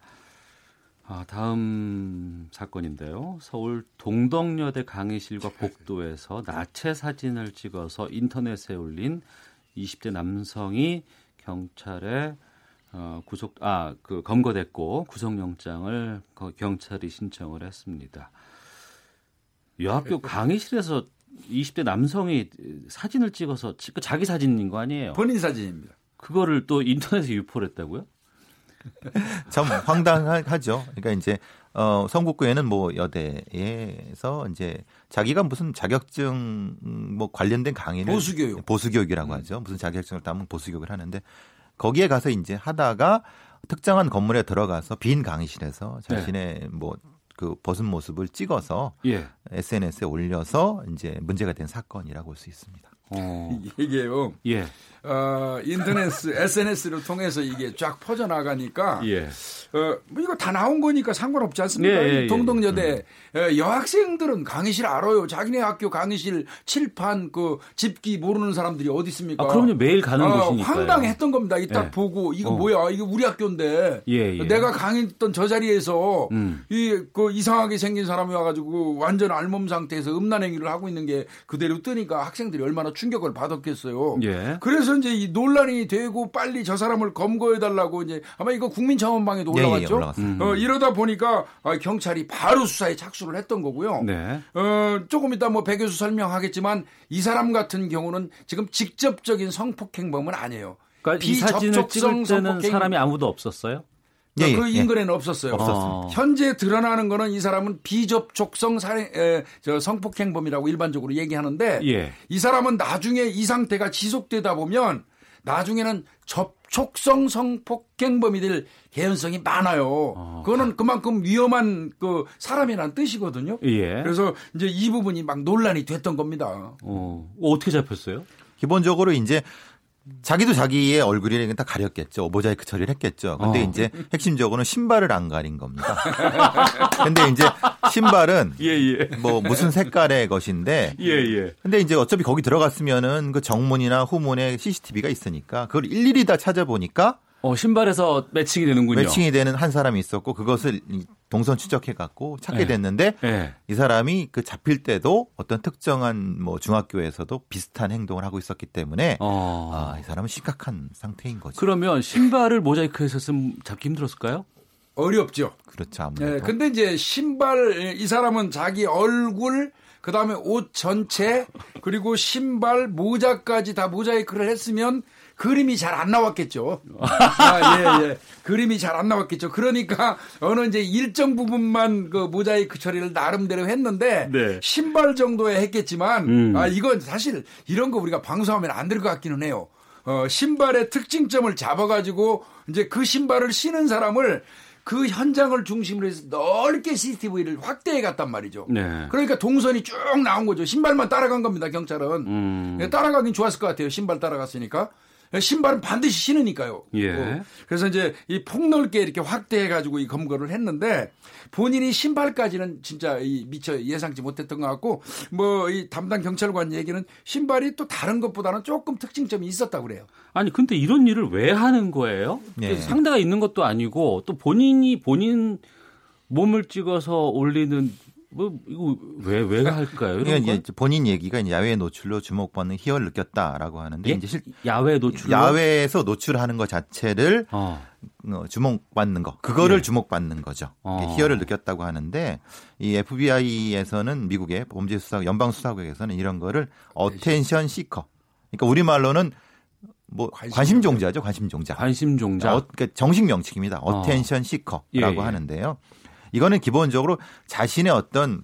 아, 다음 사건인데요. 서울 동덕여대 강의실과 복도에서 나체 사진을 찍어서 인터넷에 올린 20대 남성이 경찰에 어, 구속 아 그 검거됐고 구속영장을 거- 경찰이 신청을 했습니다. 이 학교 강의실에서 20대 남성이 사진을 찍어서 그 자기 사진인 거 아니에요? 본인 사진입니다. 그거를 또 인터넷에 유포를 했다고요? 참 황당하죠. 그러니까 이제 어 성북구에는 뭐 여대에서 이제 자기가 무슨 자격증 음, 뭐 관련된 강의를 보수교육. 보수교육이라고 하죠. 무슨 자격증을 따면 보수교육을 하는데 거기에 가서 이제 하다가 특정한 건물에 들어가서 빈 강의실에서 자신의 뭐 그 벗은 모습을 찍어서 예. SNS에 올려서 이제 문제가 된 사건이라고 볼 수 있습니다. 어. 이게요. 예. 어, 인터넷, SNS를 통해서 이게 쫙 퍼져나가니까, 예. 어, 뭐 이거 다 나온 거니까 상관없지 않습니까? 예, 예, 예. 이 동덕여대 어, 여학생들은 강의실 알아요. 자기네 학교 강의실 칠판 그 집기 모르는 사람들이 어디 있습니까? 아, 그럼요. 매일 가는 어, 곳이니까요. 황당했던 겁니다. 이딱 예. 보고 이거 어. 뭐야? 이거 우리 학교인데. 예, 예. 내가 강의했던 저 자리에서 음. 이그 이상하게 생긴 사람이 와가지고 완전 알몸 상태에서 음란 행위를 하고 있는 게 그대로 뜨니까 학생들이 얼마나 충격을 받았겠어요. 예. 그래서 이제 이 논란이 되고 빨리 저 사람을 검거해 달라고 이제 아마 이거 국민청원방에도 예, 예, 올라갔죠. 올라갔습니다. 어, 이러다 보니까 아, 경찰이 바로 수사에 착수를 했던 거고요. 네. 어, 조금 이따 뭐 배교수 설명하겠지만 이 사람 같은 경우는 지금 직접적인 성폭행범은 아니에요. 그러니까 이 사진을 찍을 때는 사람이 아무도 없었어요? 그 예, 예, 예. 인근에는 없었어요. 없었습니다. 현재 드러나는 거는 이 사람은 비접촉성 살인, 에, 저 성폭행범이라고 일반적으로 얘기하는데 예. 이 사람은 나중에 이 상태가 지속되다 보면 나중에는 접촉성 성폭행범이 될 개연성이 많아요. 그거는 그만큼 위험한 그 사람이라는 뜻이거든요. 예. 그래서 이제 이 부분이 막 논란이 됐던 겁니다. 어, 어떻게 잡혔어요? 기본적으로 이제 자기도 자기의 얼굴이 다 가렸겠죠. 모자이크 처리를 했겠죠. 근데 어. 이제 핵심적으로는 신발을 안 가린 겁니다. 근데 이제 신발은 예, 예. 뭐 무슨 색깔의 것인데 예, 예. 근데 이제 어차피 거기 들어갔으면은 그 정문이나 후문에 CCTV가 있으니까 그걸 일일이 다 찾아보니까 어, 신발에서 매칭이 되는군요. 매칭이 되는 한 사람이 있었고 그것을 이 동선 추적해 갖고 찾게 네. 됐는데 예. 이 사람이 그 잡힐 때도 어떤 특정한 뭐 중학교에서도 비슷한 행동을 하고 있었기 때문에 어. 아, 이 사람은 심각한 상태인 거죠. 그러면 신발을 모자이크해서 쓰면 잡기 힘들었을까요? 어렵죠. 그렇죠. 아무래도. 예, 근데 이제 신발 이 사람은 자기 얼굴 그다음에 옷 전체 그리고 신발 모자까지 다 모자이크를 했으면 그림이 잘 안 나왔겠죠. 아, 예, 예. 그림이 잘 안 나왔겠죠. 그러니까 어느 이제 일정 부분만 그 모자이크 처리를 나름대로 했는데 네. 신발 정도에 했겠지만 음. 아 이건 사실 이런 거 우리가 방송하면 안 될 것 같기는 해요. 어, 신발의 특징점을 잡아가지고 이제 그 신발을 신은 사람을 그 현장을 중심으로 해서 넓게 CCTV를 확대해 갔단 말이죠. 네. 그러니까 동선이 쭉 나온 거죠. 신발만 따라간 겁니다, 경찰은. 음. 따라가긴 좋았을 것 같아요. 신발 따라갔으니까. 신발은 반드시 신으니까요. 예. 어. 그래서 이제 이 폭넓게 이렇게 확대해 가지고 이 검거를 했는데 본인이 신발까지는 진짜 이 미처 예상치 못했던 것 같고 뭐 이 담당 경찰관 얘기는 신발이 또 다른 것보다는 조금 특징점이 있었다고 그래요. 아니 근데 이런 일을 왜 하는 거예요? 네. 상대가 있는 것도 아니고 또 본인이 본인 몸을 찍어서 올리는 뭐 이거 왜 왜 할까요? 이런 그러니까 건? 이제 본인 얘기가 야외 노출로 주목받는 희열을 느꼈다라고 하는데 예? 이제 실 야외 노출 야외에서 노출하는 것 자체를 어. 어, 주목받는 거 그거를 예. 주목받는 거죠. 어. 희열을 느꼈다고 하는데 이 FBI에서는 미국의 범죄 수사 연방 수사국에서는 이런 거를 attention seeker. 그러니까 우리 말로는 뭐 관심 종자죠, 관심 종자. 관심 종자. 어, 그러니까 정식 명칭입니다. 어. attention seeker라고 예, 예. 하는데요. 이거는 기본적으로 자신의 어떤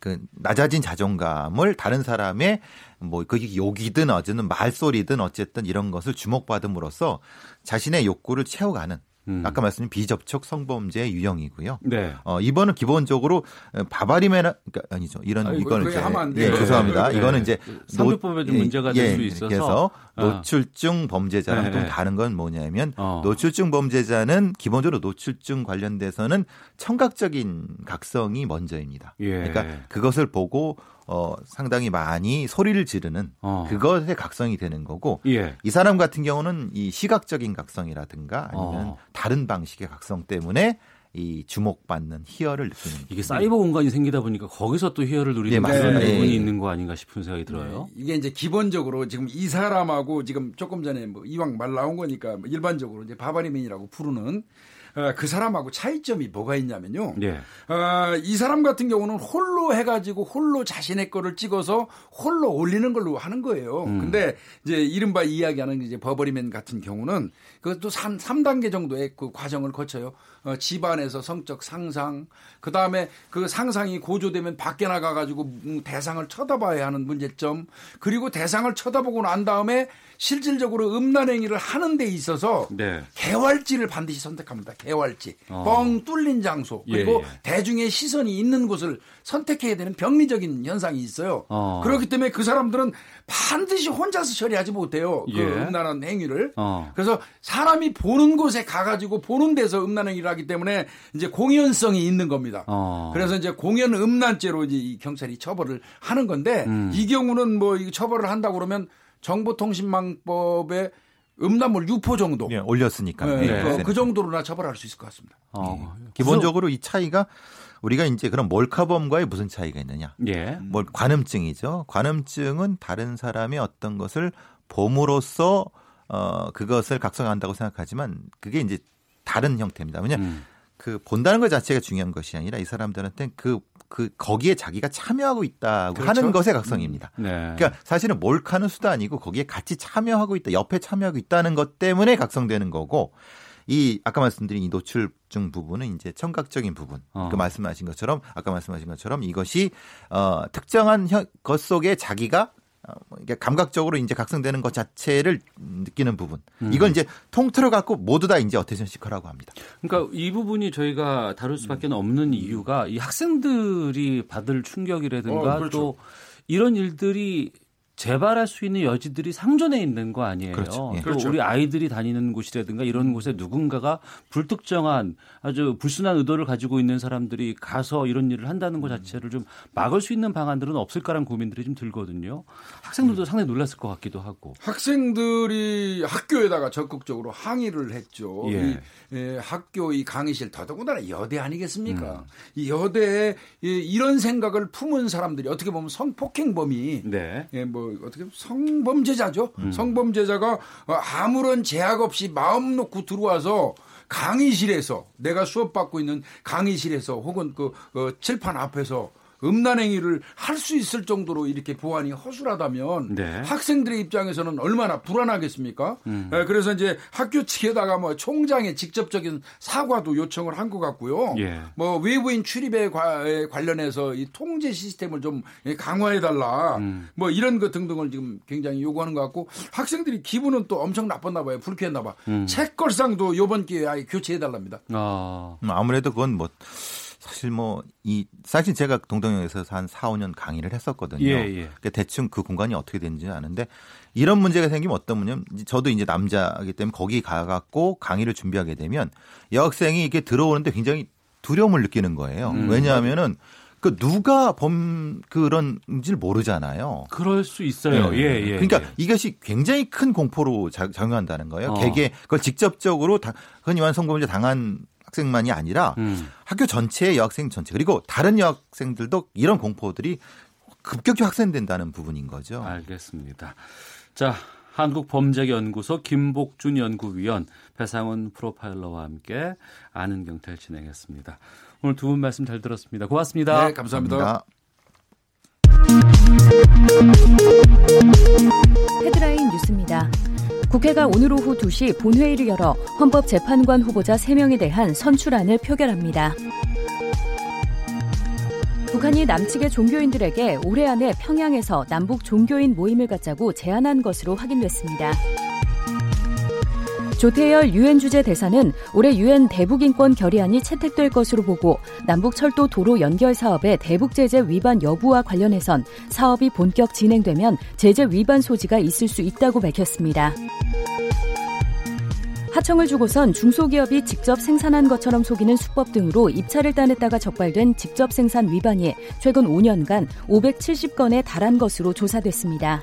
그 낮아진 자존감을 다른 사람의 뭐 그게 욕이든 어쨌든 말소리든 어쨌든 이런 것을 주목받음으로써 자신의 욕구를 채워가는 음. 아까 말씀드린 비접촉 성범죄의 유형이고요. 네. 어, 이번은 기본적으로 바바리맨이나 그러니까 아니죠. 이런 아이고, 이거는 이제 하면 안 예, 돼요. 죄송합니다. 네. 이거는 이제 상표법에 좀 노- 문제가 예, 될수 있어서. 그래서 아. 노출증 범죄자랑 좀 네. 다른 건 뭐냐면 어. 노출증 범죄자는 기본적으로 노출증 관련돼서는 청각적인 각성이 먼저입니다. 예. 그러니까 그것을 보고 어 상당히 많이 소리를 지르는 어. 그것의 각성이 되는 거고 예. 이 사람 같은 경우는 이 시각적인 각성이라든가 아니면 어. 다른 방식의 각성 때문에 이 주목받는 희열을 느끼는 이게 사이버 공간이 생기다 보니까 거기서 또 희열을 누리는 예, 그런. 부분이 예. 있는 거 아닌가 싶은 생각이 들어요. 네, 이게 이제 기본적으로 지금 이 사람하고 지금 조금 전에 뭐 이왕 말 나온 거니까 뭐 일반적으로 이제 바바리맨이라고 부르는 어, 그 사람하고 차이점이 뭐가 있냐면요. 예. 어, 이 사람 같은 경우는 홀로 해가지고 홀로 자신의 거를 찍어서 홀로 올리는 걸로 하는 거예요. 음. 근데 이제 이른바 이야기하는 이제 버버리맨 같은 경우는 그것도 3, 3단계 정도의 그 과정을 거쳐요. 어, 집안에서 성적 상상, 그 다음에 그 상상이 고조되면 밖에 나가가지고 음, 대상을 쳐다봐야 하는 문제점, 그리고 대상을 쳐다보고 난 다음에 실질적으로 음란행위를 하는 데 있어서 네. 개활지를 반드시 선택합니다. 개활지. 어. 뻥 뚫린 장소. 그리고 예, 예. 대중의 시선이 있는 곳을 선택해야 되는 병리적인 현상이 있어요. 어. 그렇기 때문에 그 사람들은 반드시 혼자서 처리하지 못해요. 그 예. 음란한 행위를. 어. 그래서 사람이 보는 곳에 가가지고 보는 데서 음란 행위를 하기 때문에 이제 공연성이 있는 겁니다. 어. 그래서 이제 공연 음란죄로 이제 이 경찰이 처벌을 하는 건데 음. 이 경우는 뭐이 처벌을 한다고 그러면 정보통신망법에 음란물 유포 정도. 예, 올렸으니까. 네, 예, 그, 네. 그 정도로나 처벌할 수 있을 것 같습니다. 어. 기본적으로 이 차이가 우리가 이제 그런 몰카범과의 무슨 차이가 있느냐? 예. 뭘 관음증이죠. 관음증은 다른 사람의 어떤 것을 봄으로써 어 그것을 각성한다고 생각하지만 그게 이제 다른 형태입니다. 왜냐 음. 그 본다는 것 자체가 중요한 것이 아니라 이 사람들한테 그, 그, 거기에 자기가 참여하고 있다고 그렇죠. 하는 것의 각성입니다. 네. 그러니까 사실은 몰카는 수단이고 거기에 같이 참여하고 있다, 옆에 참여하고 있다는 것 때문에 각성되는 거고 이 아까 말씀드린 이 노출증 부분은 이제 청각적인 부분. 어. 그 말씀하신 것처럼 아까 말씀하신 것처럼 이것이 어 특정한 현- 것 속에 자기가 어, 이게 감각적으로 이제 각성되는 것 자체를 느끼는 부분. 음. 이걸 이제 통틀어 갖고 모두 다 이제 어테이션 시커라고 합니다. 그러니까 이 부분이 저희가 다룰 수밖에 없는 이유가 이 학생들이 받을 충격이라든가 어, 그렇죠. 또 이런 일들이 재발할 수 있는 여지들이 상존해 있는 거 아니에요. 그렇죠. 예. 또 그렇죠. 우리 아이들이 다니는 곳이라든가 이런 곳에 누군가가 불특정한 아주 불순한 의도를 가지고 있는 사람들이 가서 이런 일을 한다는 것 자체를 좀 막을 수 있는 방안들은 없을까라는 고민들이 좀 들거든요. 학생들도 상당히 놀랐을 것 같기도 하고. 학생들이 학교에다가 적극적으로 항의를 했죠. 예. 이, 예, 학교 이 강의실 더더군다나 여대 아니겠습니까? 이 여대에 이, 이런 생각을 품은 사람들이 어떻게 보면 성폭행범이 네. 예, 뭐 어떻게 성범죄자죠. 성범죄자가 어, 아무런 제약 없이 마음 놓고 들어와서 강의실에서 내가 수업 받고 있는 강의실에서 혹은 그, 그 칠판 앞에서 음란 행위를 할 수 있을 정도로 이렇게 보안이 허술하다면 네. 학생들의 입장에서는 얼마나 불안하겠습니까? 음. 에, 그래서 이제 학교 측에다가 뭐 총장의 직접적인 사과도 요청을 한 것 같고요. 예. 뭐 외부인 출입에 관련해서 이 통제 시스템을 좀 강화해 달라. 음. 뭐 이런 것 등등을 지금 굉장히 요구하는 것 같고 학생들이 기분은 또 엄청 나빴나 봐요. 불쾌했나 봐. 음. 책걸상도 요번 기회에 아예 교체해 달랍니다. 아. 음, 아무래도 그건 뭐 사실 뭐 이 사실 제가 동덕역에서 한 4, 5년 강의를 했었거든요. 예, 예. 그러니까 대충 그 공간이 어떻게 되는지 아는데 이런 문제가 생기면 어떤 문제냐면 저도 이제 남자이기 때문에 거기 가갖고 강의를 준비하게 되면 여학생이 이렇게 들어오는데 굉장히 두려움을 느끼는 거예요. 음. 왜냐하면은 그 누가 범 그런지를 모르잖아요. 그럴 수 있어요. 네. 예, 예. 그러니까 예. 이것이 굉장히 큰 공포로 작- 작용한다는 거예요. 어. 개개 그걸 직접적으로 다, 흔히 말하는 성범죄 당한 학생만이 아니라 음. 학교 전체의 여학생 전체 그리고 다른 여학생들도 이런 공포들이 급격히 확산된다는 부분인 거죠. 알겠습니다. 자, 한국범죄연구소 김복준 연구위원, 배상훈 프로파일러와 함께 아는 경찰 진행했습니다. 오늘 두 분 말씀 잘 들었습니다. 고맙습니다. 네, 감사합니다. 헤드라인 뉴스입니다. 국회가 오늘 오후 2시 본회의를 열어 헌법재판관 후보자 3명에 대한 선출안을 표결합니다. 북한이 남측의 종교인들에게 올해 안에 평양에서 남북 종교인 모임을 갖자고 제안한 것으로 확인됐습니다. 조태열 유엔 주재 대사는 올해 유엔 대북 인권 결의안이 채택될 것으로 보고 남북 철도 도로 연결 사업의 대북 제재 위반 여부와 관련해선 사업이 본격 진행되면 제재 위반 소지가 있을 수 있다고 밝혔습니다. 하청을 주고선 중소기업이 직접 생산한 것처럼 속이는 수법 등으로 입찰을 따냈다가 적발된 직접 생산 위반이 최근 5년간 570건에 달한 것으로 조사됐습니다.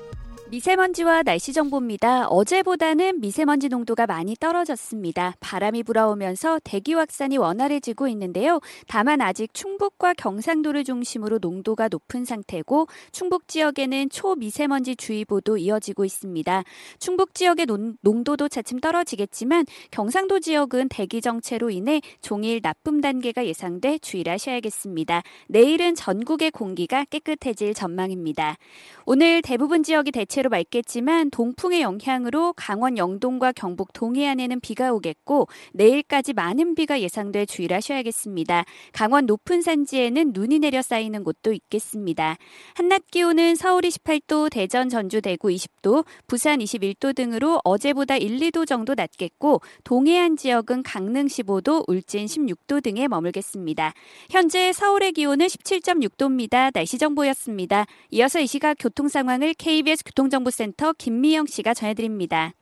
미세먼지와 날씨 정보입니다. 어제보다는 미세먼지 농도가 많이 떨어졌습니다. 바람이 불어오면서 대기 확산이 원활해지고 있는데요. 다만 아직 충북과 경상도를 중심으로 농도가 높은 상태고 충북 지역에는 초미세먼지 주의보도 이어지고 있습니다. 충북 지역의 논, 농도도 차츰 떨어지겠지만 경상도 지역은 대기 정체로 인해 종일 나쁨 단계가 예상돼 주의하셔야겠습니다. 내일은 전국의 공기가 깨끗해질 전망입니다. 오늘 대부분 지역이 대체 로 맑겠지만 동풍의 영향으로 강원 영동과 경북 동해안에는 비가 오겠고 내일까지 많은 비가 예상돼 주의를 하셔야겠습니다. 강원 높은 산지에는 눈이 내려 쌓이는 곳도 있겠습니다. 한낮 기온은 서울 28도, 대전, 전주, 대구 20도, 부산 21도 등으로 어제보다 1, 2도 정도 낮겠고 동해안 지역은 강릉 15도, 울진 16도 등에 머물겠습니다. 현재 서울의 기온은 17.6도입니다. 날씨 정보였습니다. 이어서 이 시각 교통 상황을 KBS 교통 정보센터 김미영 씨가 전해드립니다.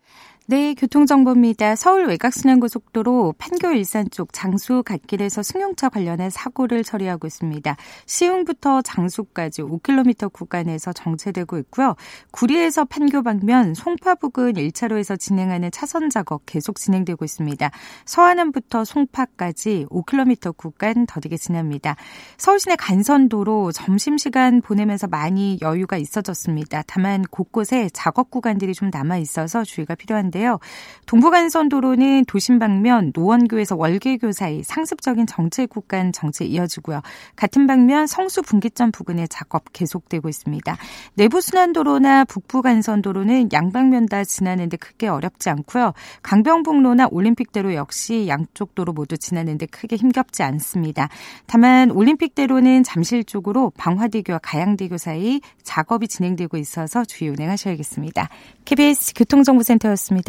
네, 교통정보입니다. 서울 외곽순환고속도로 판교 일산 쪽 장수 갓길에서 승용차 관련한 사고를 처리하고 있습니다. 시흥부터 장수까지 5km 구간에서 정체되고 있고요. 구리에서 판교 방면 송파 부근 1차로에서 진행하는 차선 작업 계속 진행되고 있습니다. 서안암부터 송파까지 5km 구간 더디게 지납니다. 서울시내 간선도로 점심시간 보내면서 많이 여유가 있어졌습니다. 다만 곳곳에 작업 구간들이 좀 남아 있어서 주의가 필요한데 요. 동부간선도로는 도심 방면 노원교에서 월계교 사이 상습적인 정체 구 간 정체 이어지고요. 같은 방면 성수 분기점 부근에 작업 계속되고 있습니다. 내부순환도로나 북부간선도로는 양방면 다 지나는데 크게 어렵지 않고요. 강병북로나 올림픽대로 역시 양쪽 도로 모두 지나는데 크게 힘겹지 않습니다. 다만 올림픽대로는 잠실 쪽으로 방화대교와 가양대교 사이 작업이 진행되고 있어서 주의 운행하셔야겠습니다. KBS 교통정보센터였습니다.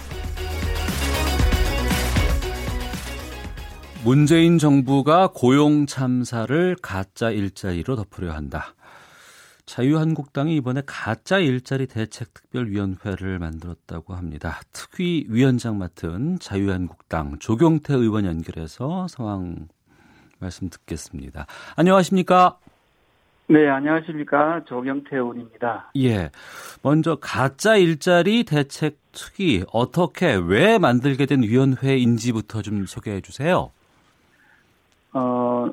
문재인 정부가 고용 참사를 가짜 일자리로 덮으려 한다. 자유한국당이 이번에 가짜 일자리 대책 특별위원회를 만들었다고 합니다. 특위 위원장 맡은 자유한국당 조경태 의원 연결해서 상황 말씀 듣겠습니다. 안녕하십니까? 네, 안녕하십니까. 조경태 의원입니다. 예. 먼저 가짜 일자리 대책 특위 어떻게 왜 만들게 된 위원회인지부터 좀 소개해 주세요. 어,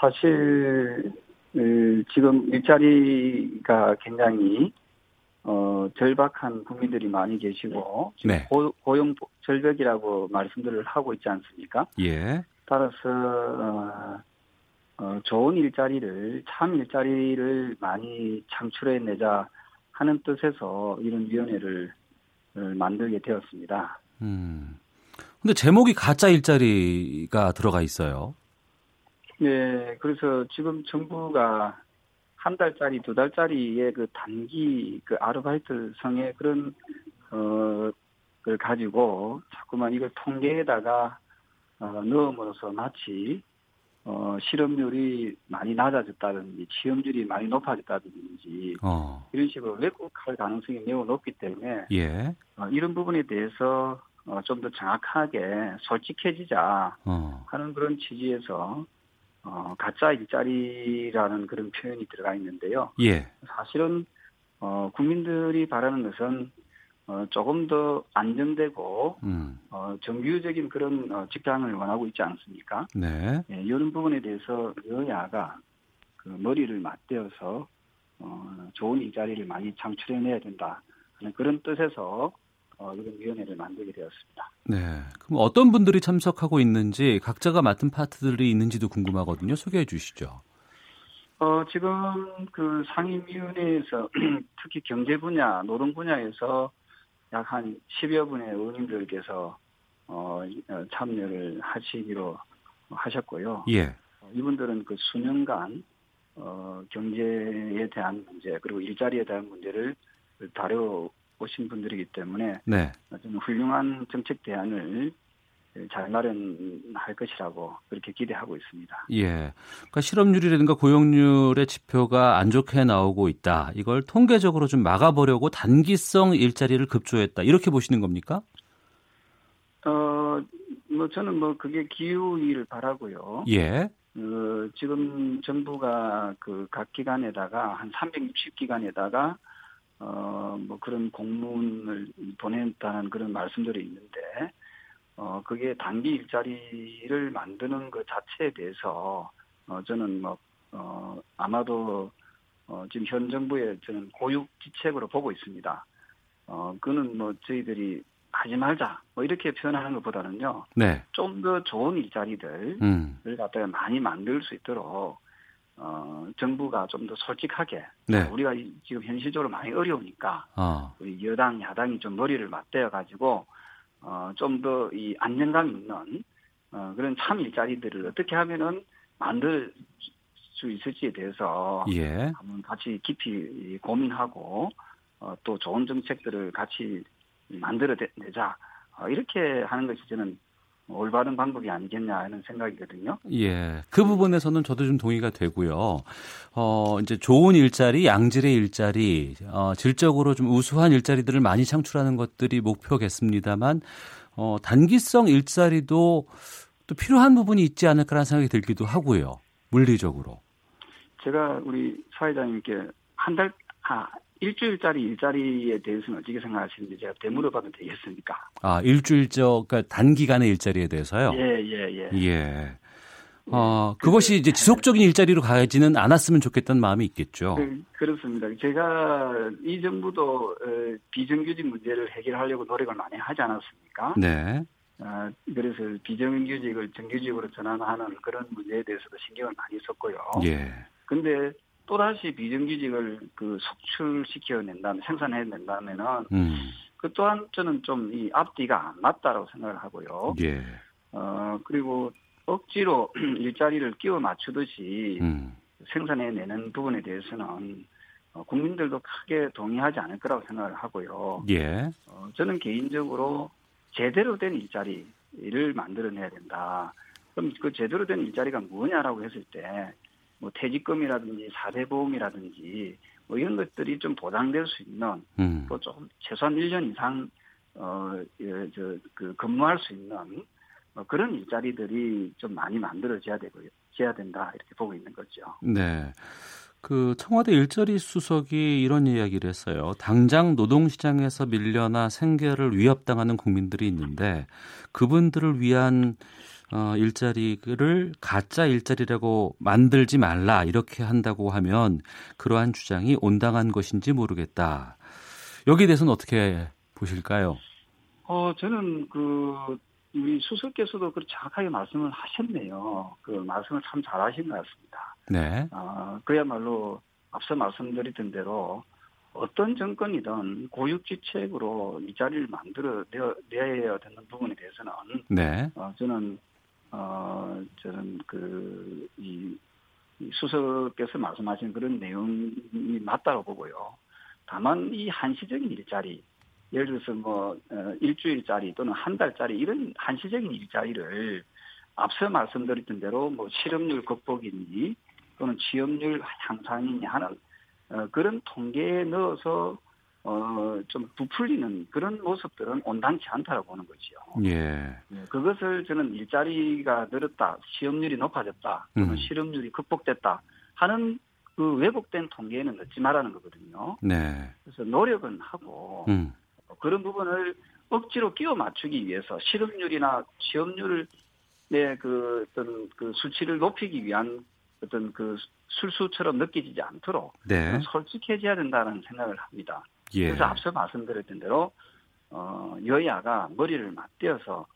사실 그, 지금 일자리가 굉장히 어, 절박한 국민들이 많이 계시고 지금 네. 고, 고용 절벽이라고 말씀들을 하고 있지 않습니까? 예. 따라서 어, 어, 좋은 일자리를 참 일자리를 많이 창출해내자 하는 뜻에서 이런 위원회를 어, 만들게 되었습니다. 음. 근데 제목이 가짜 일자리가 들어가 있어요. 네, 그래서 지금 정부가 한 달짜리, 두 달짜리의 그 단기 그 아르바이트 성의 그런 어, 걸 가지고 자꾸만 이걸 통계에다가 어, 넣음으로써 마치 어, 실업률이 많이 낮아졌다든지 취업률이 많이 높아졌다든지 어. 이런 식으로 왜곡할 가능성이 매우 높기 때문에 예. 어, 이런 부분에 대해서 어, 좀 더 정확하게 솔직해지자 어. 하는 그런 취지에서 어, 가짜 일자리라는 그런 표현이 들어가 있는데요. 예. 사실은 어, 국민들이 바라는 것은 어, 조금 더 안정되고 음. 어, 정규적인 그런 어, 직장을 원하고 있지 않습니까? 네. 예, 이런 부분에 대해서 여야가 그 머리를 맞대어서 어, 좋은 일자리를 많이 창출해내야 된다 하는 그런 뜻에서 어, 이런 위원회를 만들게 되었습니다. 네. 그럼 어떤 분들이 참석하고 있는지 각자가 맡은 파트들이 있는지도 궁금하거든요. 소개해 주시죠. 어, 지금 그 상임위원회에서 특히 경제 분야, 노동 분야에서 약 한 10여 분의 의원님들께서 어, 어, 참여를 하시기로 하셨고요. 예. 어, 이분들은 그 수년간 어, 경제에 대한 문제 그리고 일자리에 대한 문제를 다뤄 오신 분들이기 때문에 네. 좀 훌륭한 정책 대안을 잘 마련할 것이라고 그렇게 기대하고 있습니다. 예. 그러니까 실업률이라든가 고용률의 지표가 안 좋게 나오고 있다. 이걸 통계적으로 좀 막아보려고 단기성 일자리를 급조했다. 이렇게 보시는 겁니까? 어, 뭐 저는 뭐 그게 기후위를 바라고요. 예. 어, 지금 정부가 그 각 기관에다가 한 360기관에다가 어, 뭐 그런 공문을 보냈다는 그런 말씀들이 있는데 어, 그게 단기 일자리를 만드는 그 자체에 대해서 어, 저는 뭐 어, 아마도 어, 지금 현 정부의 저는 고육지책으로 보고 있습니다. 어, 그는 뭐 저희들이 하지 말자 뭐 이렇게 표현하는 것보다는요. 네. 좀 더 좋은 일자리들을 음. 갖다가 많이 만들 수 있도록 어, 정부가 좀 더 솔직하게 네. 우리가 이- 지금 현실적으로 많이 어려우니까 아. 우리 여당 야당이 좀 머리를 맞대어 가지고 어, 좀 더 이 안정감 있는 어, 그런 참 일자리들을 어떻게 하면은 만들 수 있을지에 대해서 예. 한번 같이 깊이 고민하고 어, 또 좋은 정책들을 같이 만들어내자 어, 이렇게 하는 것이 저는 올바른 방법이 아니겠냐 하는 생각이거든요. 예. 그 부분에서는 저도 좀 동의가 되고요. 어, 이제 좋은 일자리, 양질의 일자리, 어, 질적으로 좀 우수한 일자리들을 많이 창출하는 것들이 목표겠습니다만, 어, 단기성 일자리도 또 필요한 부분이 있지 않을까라는 생각이 들기도 하고요. 물리적으로. 제가 우리 사회자님께 한 달, 아, 일주일짜리 일자리에 대해서는 어떻게 생각하시는지 제가 되물어봐도 되겠습니까? 아, 일주일적, 그러니까 단기간의 일자리에 대해서요. 예, 예, 예. 예. 어, 그것이 이제 지속적인 일자리로 가지는 않았으면 좋겠다는 마음이 있겠죠. 그, 그렇습니다. 제가 이 정부도 어, 비정규직 문제를 해결하려고 노력을 많이 하지 않았습니까? 네. 아, 그래서 비정규직을 정규직으로 전환하는 그런 문제에 대해서도 신경을 많이 썼고요. 예. 근데 또다시 비정규직을 그 속출시켜낸다면, 생산해낸다면은, 음. 그 또한 저는 좀 이 앞뒤가 안 맞다라고 생각을 하고요. 예. 어, 그리고 억지로 일자리를 끼워 맞추듯이 음. 생산해내는 부분에 대해서는 어, 국민들도 크게 동의하지 않을 거라고 생각을 하고요. 예. 어, 저는 개인적으로 제대로 된 일자리를 만들어내야 된다. 그럼 그 제대로 된 일자리가 뭐냐라고 했을 때, 뭐 퇴직금이라든지 사대보험이라든지 뭐 이런 것들이 좀 보장될 수 있는 음. 또 조금 최소한 1년 이상 어, 예, 저, 그 근무할 수 있는 어, 그런 일자리들이 좀 많이 만들어져야 되고요. 지어야 된다 이렇게 보고 있는 거죠. 네. 그 청와대 일자리 수석이 이런 이야기를 했어요. 당장 노동시장에서 밀려나 생계를 위협당하는 국민들이 있는데 그분들을 위한 어, 일자리를 가짜 일자리라고 만들지 말라 이렇게 한다고 하면 그러한 주장이 온당한 것인지 모르겠다. 여기에 대해서는 어떻게 보실까요? 어 저는 그 우리 수석께서도 그 정확하게 말씀을 하셨네요. 그 말씀을 참 잘하신 것 같습니다. 네. 어, 그야말로 앞서 말씀드렸던 대로 어떤 정권이든 고육지책으로 이 자리를 만들어 내야 되는 부분에 대해서는 네. 어, 저는 어 저는 그이 수석께서 말씀하신 그런 내용이 맞다고 보고요. 다만 이 한시적인 일자리 예를 들어서 뭐 어, 일주일짜리 또는 한 달짜리 이런 한시적인 일자리를 앞서 말씀드렸던 대로 뭐 실업률 극복이니 또는 취업률 향상이니 하는 어, 그런 통계에 넣어서 어, 좀 부풀리는 그런 모습들은 온당치 않다고 보는 거죠. 예. 네, 그것을 저는 일자리가 늘었다, 취업률이 높아졌다, 또는 음. 실업률이 극복됐다 하는 그 왜곡된 통계에는 넣지 말라는 거거든요. 네. 그래서 노력은 하고 음. 그런 부분을 억지로 끼워 맞추기 위해서 실업률이나 취업률을 내그 어떤 그 수치를 높이기 위한 어떤 그 술수처럼 느껴지지 않도록 네. 솔직해져야 된다는 생각을 합니다. 예. 그래서 앞서 말씀드렸던 대로 어, 여야가 머리를 맞대어서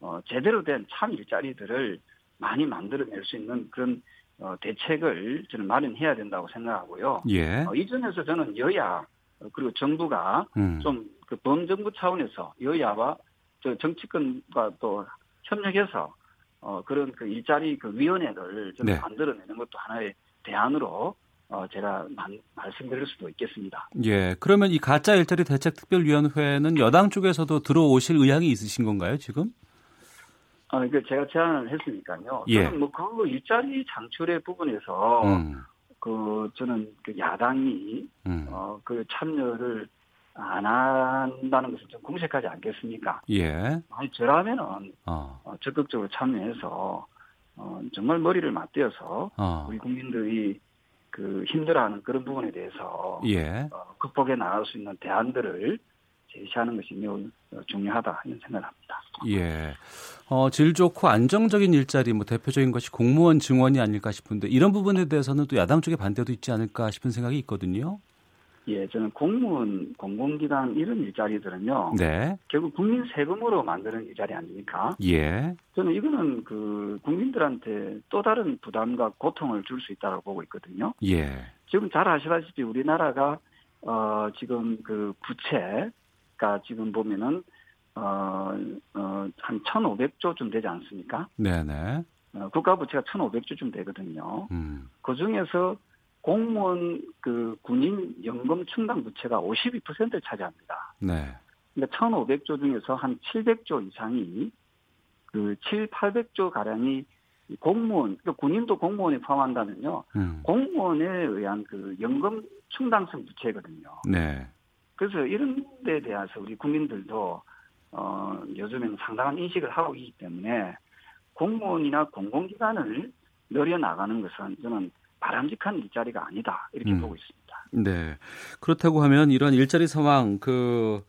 어, 제대로 된 참 일자리들을 많이 만들어낼 수 있는 그런 어, 대책을 저는 마련해야 된다고 생각하고요. 예. 어, 이 점에서 저는 여야 어, 그리고 정부가 음. 좀그 범정부 차원에서 여야와 저 정치권과 또 협력해서 어, 그런 그 일자리 그 위원회를 좀 네. 만들어내는 것도 하나의 대안으로 어, 제가 만- 말씀드릴 수도 있겠습니다. 예. 그러면 이 가짜 일자리 대책 특별위원회는 여당 쪽에서도 들어오실 의향이 있으신 건가요, 지금? 어, 그 제가 제안을 했으니까요. 예. 저는 뭐그 일자리 창출의 부분에서 음. 그 저는 그 야당이 음. 어, 그 참여를 안 한다는 것은 좀 궁색하지 않겠습니까? 예. 아니 저라면은 어. 어, 적극적으로 참여해서 어, 정말 머리를 맞대어서 어. 우리 국민들이 그 힘들어하는 그런 부분에 대해서 예. 어, 극복해 나갈 수 있는 대안들을 제시하는 것이 매우 어, 중요하다 이런 생각을 합니다. 예. 어, 질 좋고 안정적인 일자리 뭐 대표적인 것이 공무원 증원이 아닐까 싶은데 이런 부분에 대해서는 또 야당 쪽의 반대도 있지 않을까 싶은 생각이 있거든요. 예, 저는 공무원, 공공기관 이런 일자리들은요. 네. 결국 국민 세금으로 만드는 일자리 아닙니까? 예. 저는 이거는 그 국민들한테 또 다른 부담과 고통을 줄 수 있다고 보고 있거든요. 예. 지금 잘 아시다시피 우리나라가 어 지금 그 부채가 지금 보면은 어 어 한 1,500조쯤 되지 않습니까? 네네. 어, 국가 부채가 1,500조쯤 되거든요. 음. 그 중에서 공무원 그 군인 연금 충당 부채가 52%를 차지합니다. 네. 그러니까 1,500조 중에서 한 700조 이상이 그 7, 800조 가량이 이 공무원, 그러니까 군인도 공무원에 포함한다면요. 음. 공무원에 의한 그 연금 충당성 부채거든요. 네. 그래서 이런 데 대해서 우리 국민들도 어 요즘에는 상당한 인식을 하고 있기 때문에 공무원이나 공공기관을 늘려 나가는 것은 저는 바람직한 일자리가 아니다 이렇게 음. 보고 있습니다. 네. 그렇다고 하면 이런 일자리 상황 그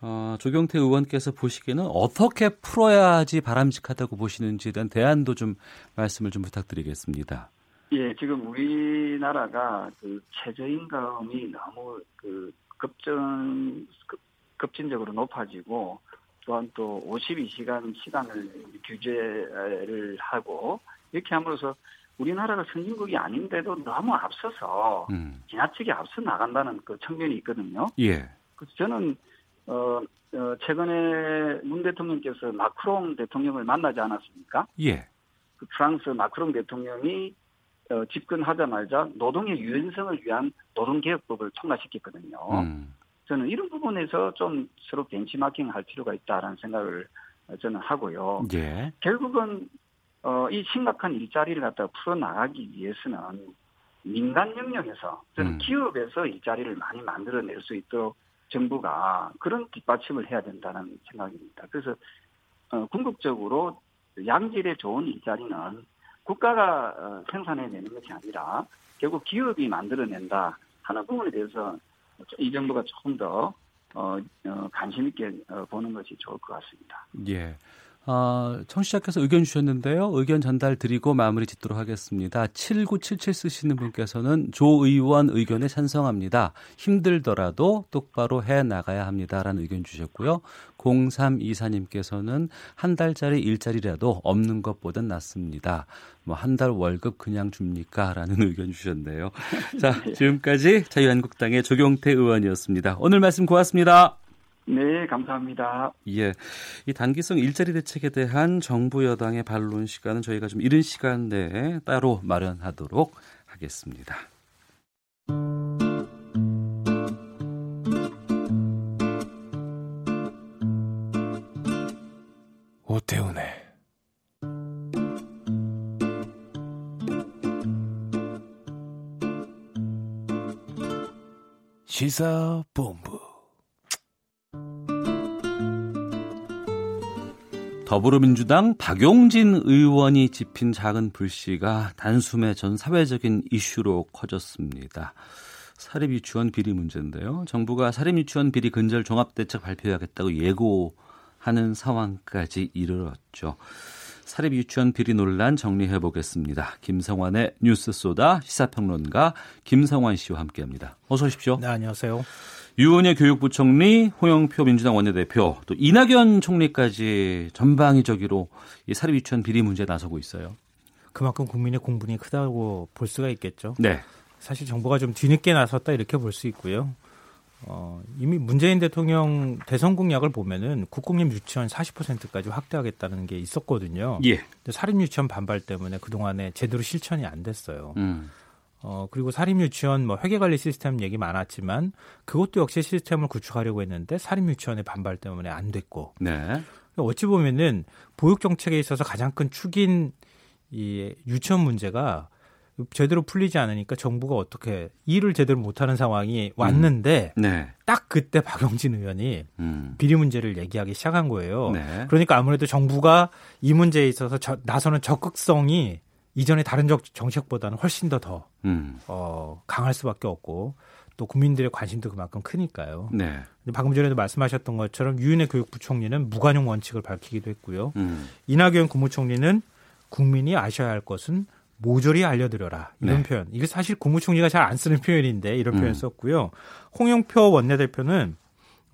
어, 조경태 의원께서 보시기에는 어떻게 풀어야지 바람직하다고 보시는지에 대한 대안도 좀 말씀을 좀 부탁드리겠습니다. 예, 지금 우리나라가 그 최저임금이 너무 그 급전 급, 급진적으로 높아지고 또한 또 52시간 시간을 규제를 하고 이렇게 함으로써 우리나라가 선진국이 아닌데도 너무 앞서서 음. 지나치게 앞서 나간다는 그 측면이 있거든요. 예. 그래서 저는 어, 어, 최근에 문 대통령께서 마크롱 대통령을 만나지 않았습니까? 예. 그 프랑스 마크롱 대통령이 어, 집권하자마자 노동의 유연성을 위한 노동개혁법을 통과시켰거든요. 음. 저는 이런 부분에서 좀 서로 벤치마킹 할 필요가 있다라는 생각을 어, 저는 하고요. 예. 결국은 어, 이 심각한 일자리를 갖다 풀어나가기 위해서는 민간 영역에서 저는 음. 기업에서 일자리를 많이 만들어낼 수 있도록 정부가 그런 뒷받침을 해야 된다는 생각입니다. 그래서 어, 궁극적으로 양질의 좋은 일자리는 국가가 어, 생산해내는 것이 아니라 결국 기업이 만들어낸다 하는 부분에 대해서 이 정부가 조금 더 어, 어, 관심 있게 어, 보는 것이 좋을 것 같습니다. 예. 어, 청취자께서 의견 주셨는데요. 의견 전달 드리고 마무리 짓도록 하겠습니다. 7977 쓰시는 분께서는 조 의원 의견에 찬성합니다. 힘들더라도 똑바로 해 나가야 합니다라는 의견 주셨고요. 0324님께서는 한 달짜리 일자리라도 없는 것보단 낫습니다. 뭐 한 달 월급 그냥 줍니까? 라는 의견 주셨네요. 자, 지금까지 자유한국당의 조경태 의원이었습니다. 오늘 말씀 고맙습니다. 네, 감사합니다. 예. 이 단기성 일자리 대책에 대한 정부 여당의 반론 시간은 저희가 좀 이른 시간 내에 따로 마련하도록 하겠습니다. 오태훈의 시사본부 더불어민주당 박용진 의원이 짚인 작은 불씨가 단숨에 전 사회적인 이슈로 커졌습니다. 사립유치원 비리 문제인데요. 정부가 사립유치원 비리 근절 종합대책 발표하겠다고 예고하는 상황까지 이르렀죠. 사립 유치원 비리 논란 정리해 보겠습니다. 김성환의 뉴스 소다 시사평론가 김성환 씨와 함께합니다. 어서 오십시오. 네, 안녕하세요. 유은혜 교육부총리, 홍영표 민주당 원내대표, 또 이낙연 총리까지 전방위적으로 이 사립 유치원 비리 문제에 나서고 있어요. 그만큼 국민의 공분이 크다고 볼 수가 있겠죠. 네. 사실 정부가 좀 뒤늦게 나섰다 이렇게 볼 수 있고요. 어, 이미 문재인 대통령 대선 공약을 보면은 국공립 유치원 40%까지 확대하겠다는 게 있었거든요. 예. 근데 사립 유치원 반발 때문에 그 동안에 제대로 실천이 안 됐어요. 음. 어, 그리고 사립 유치원 뭐 회계 관리 시스템 얘기 많았지만 그것도 역시 시스템을 구축하려고 했는데 사립 유치원의 반발 때문에 안 됐고. 네. 어찌 보면은 보육 정책에 있어서 가장 큰 축인 이 유치원 문제가 제대로 풀리지 않으니까 정부가 어떻게 일을 제대로 못하는 상황이 왔는데 음. 네. 딱 그때 박영진 의원이 음. 비리 문제를 얘기하기 시작한 거예요. 네. 그러니까 아무래도 정부가 이 문제에 있어서 저, 나서는 적극성이 이전의 다른 정책보다는 훨씬 더 더, 음. 어, 강할 수밖에 없고 또 국민들의 관심도 그만큼 크니까요. 네. 방금 전에도 말씀하셨던 것처럼 유은혜 교육부 총리는 무관용 원칙을 밝히기도 했고요. 음. 이낙연 국무총리는 국민이 아셔야 할 것은 모조리 알려드려라 이런 네. 표현. 이게 사실 국무총리가 잘 안 쓰는 표현인데 이런 음. 표현 썼고요. 홍영표 원내대표는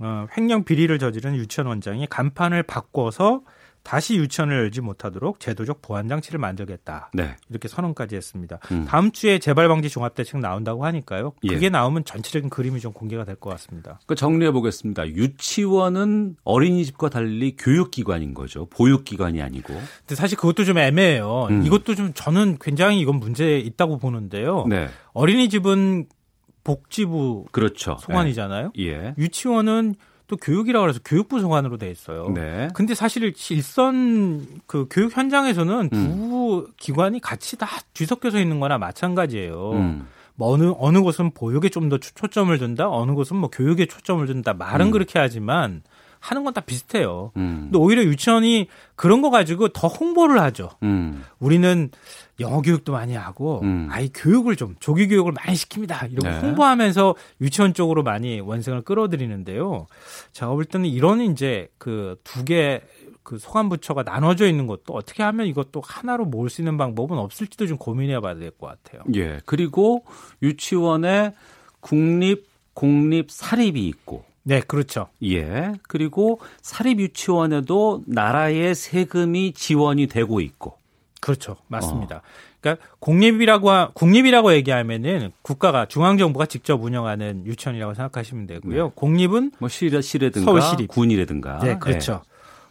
어, 횡령 비리를 저지른 유치원 원장이 간판을 바꿔서 다시 유치원을 열지 못하도록 제도적 보안 장치를 만들겠다. 네. 이렇게 선언까지 했습니다. 음. 다음 주에 재발 방지 종합 대책 나온다고 하니까요. 예. 그게 나오면 전체적인 그림이 좀 공개가 될 것 같습니다. 그 정리해 보겠습니다. 유치원은 어린이집과 달리 교육기관인 거죠. 보육기관이 아니고. 근데 사실 그것도 좀 애매해요. 음. 이것도 좀 저는 굉장히 이건 문제 있다고 보는데요. 네. 어린이집은 복지부 그렇죠. 소관이잖아요. 예. 유치원은 또 교육이라고 해서 교육부 소관으로 돼 있어요. 네. 근데 사실 일선 그 교육 현장에서는 음. 두 기관이 같이 다 뒤섞여서 있는 거나 마찬가지예요. 음. 뭐 어느 어느 곳은 보육에 좀 더 초점을 둔다, 어느 곳은 뭐 교육에 초점을 둔다. 말은 음. 그렇게 하지만 하는 건 다 비슷해요. 음. 근데 오히려 유치원이 그런 거 가지고 더 홍보를 하죠. 음. 우리는 영어 교육도 많이 하고 음. 아이 교육을 좀 조기 교육을 많이 시킵니다. 이런 거 네. 홍보하면서 유치원 쪽으로 많이 원생을 끌어들이는데요. 제가 볼 때는 이런 이제 그 두 개 그 소관 부처가 나눠져 있는 것도 어떻게 하면 이것도 하나로 모을 수 있는 방법은 없을지도 좀 고민해 봐야 될 것 같아요. 예. 그리고 유치원에 국립, 공립, 사립이 있고. 네, 그렇죠. 예. 그리고 사립 유치원에도 나라의 세금이 지원이 되고 있고. 그렇죠. 맞습니다. 그러니까 공립이라고 하- 국립이라고 얘기하면은 국가가 중앙 정부가 직접 운영하는 유치원이라고 생각하시면 되고요. 네. 공립은 뭐 시라 시라든가 서울시립. 군이라든가. 네, 그렇죠.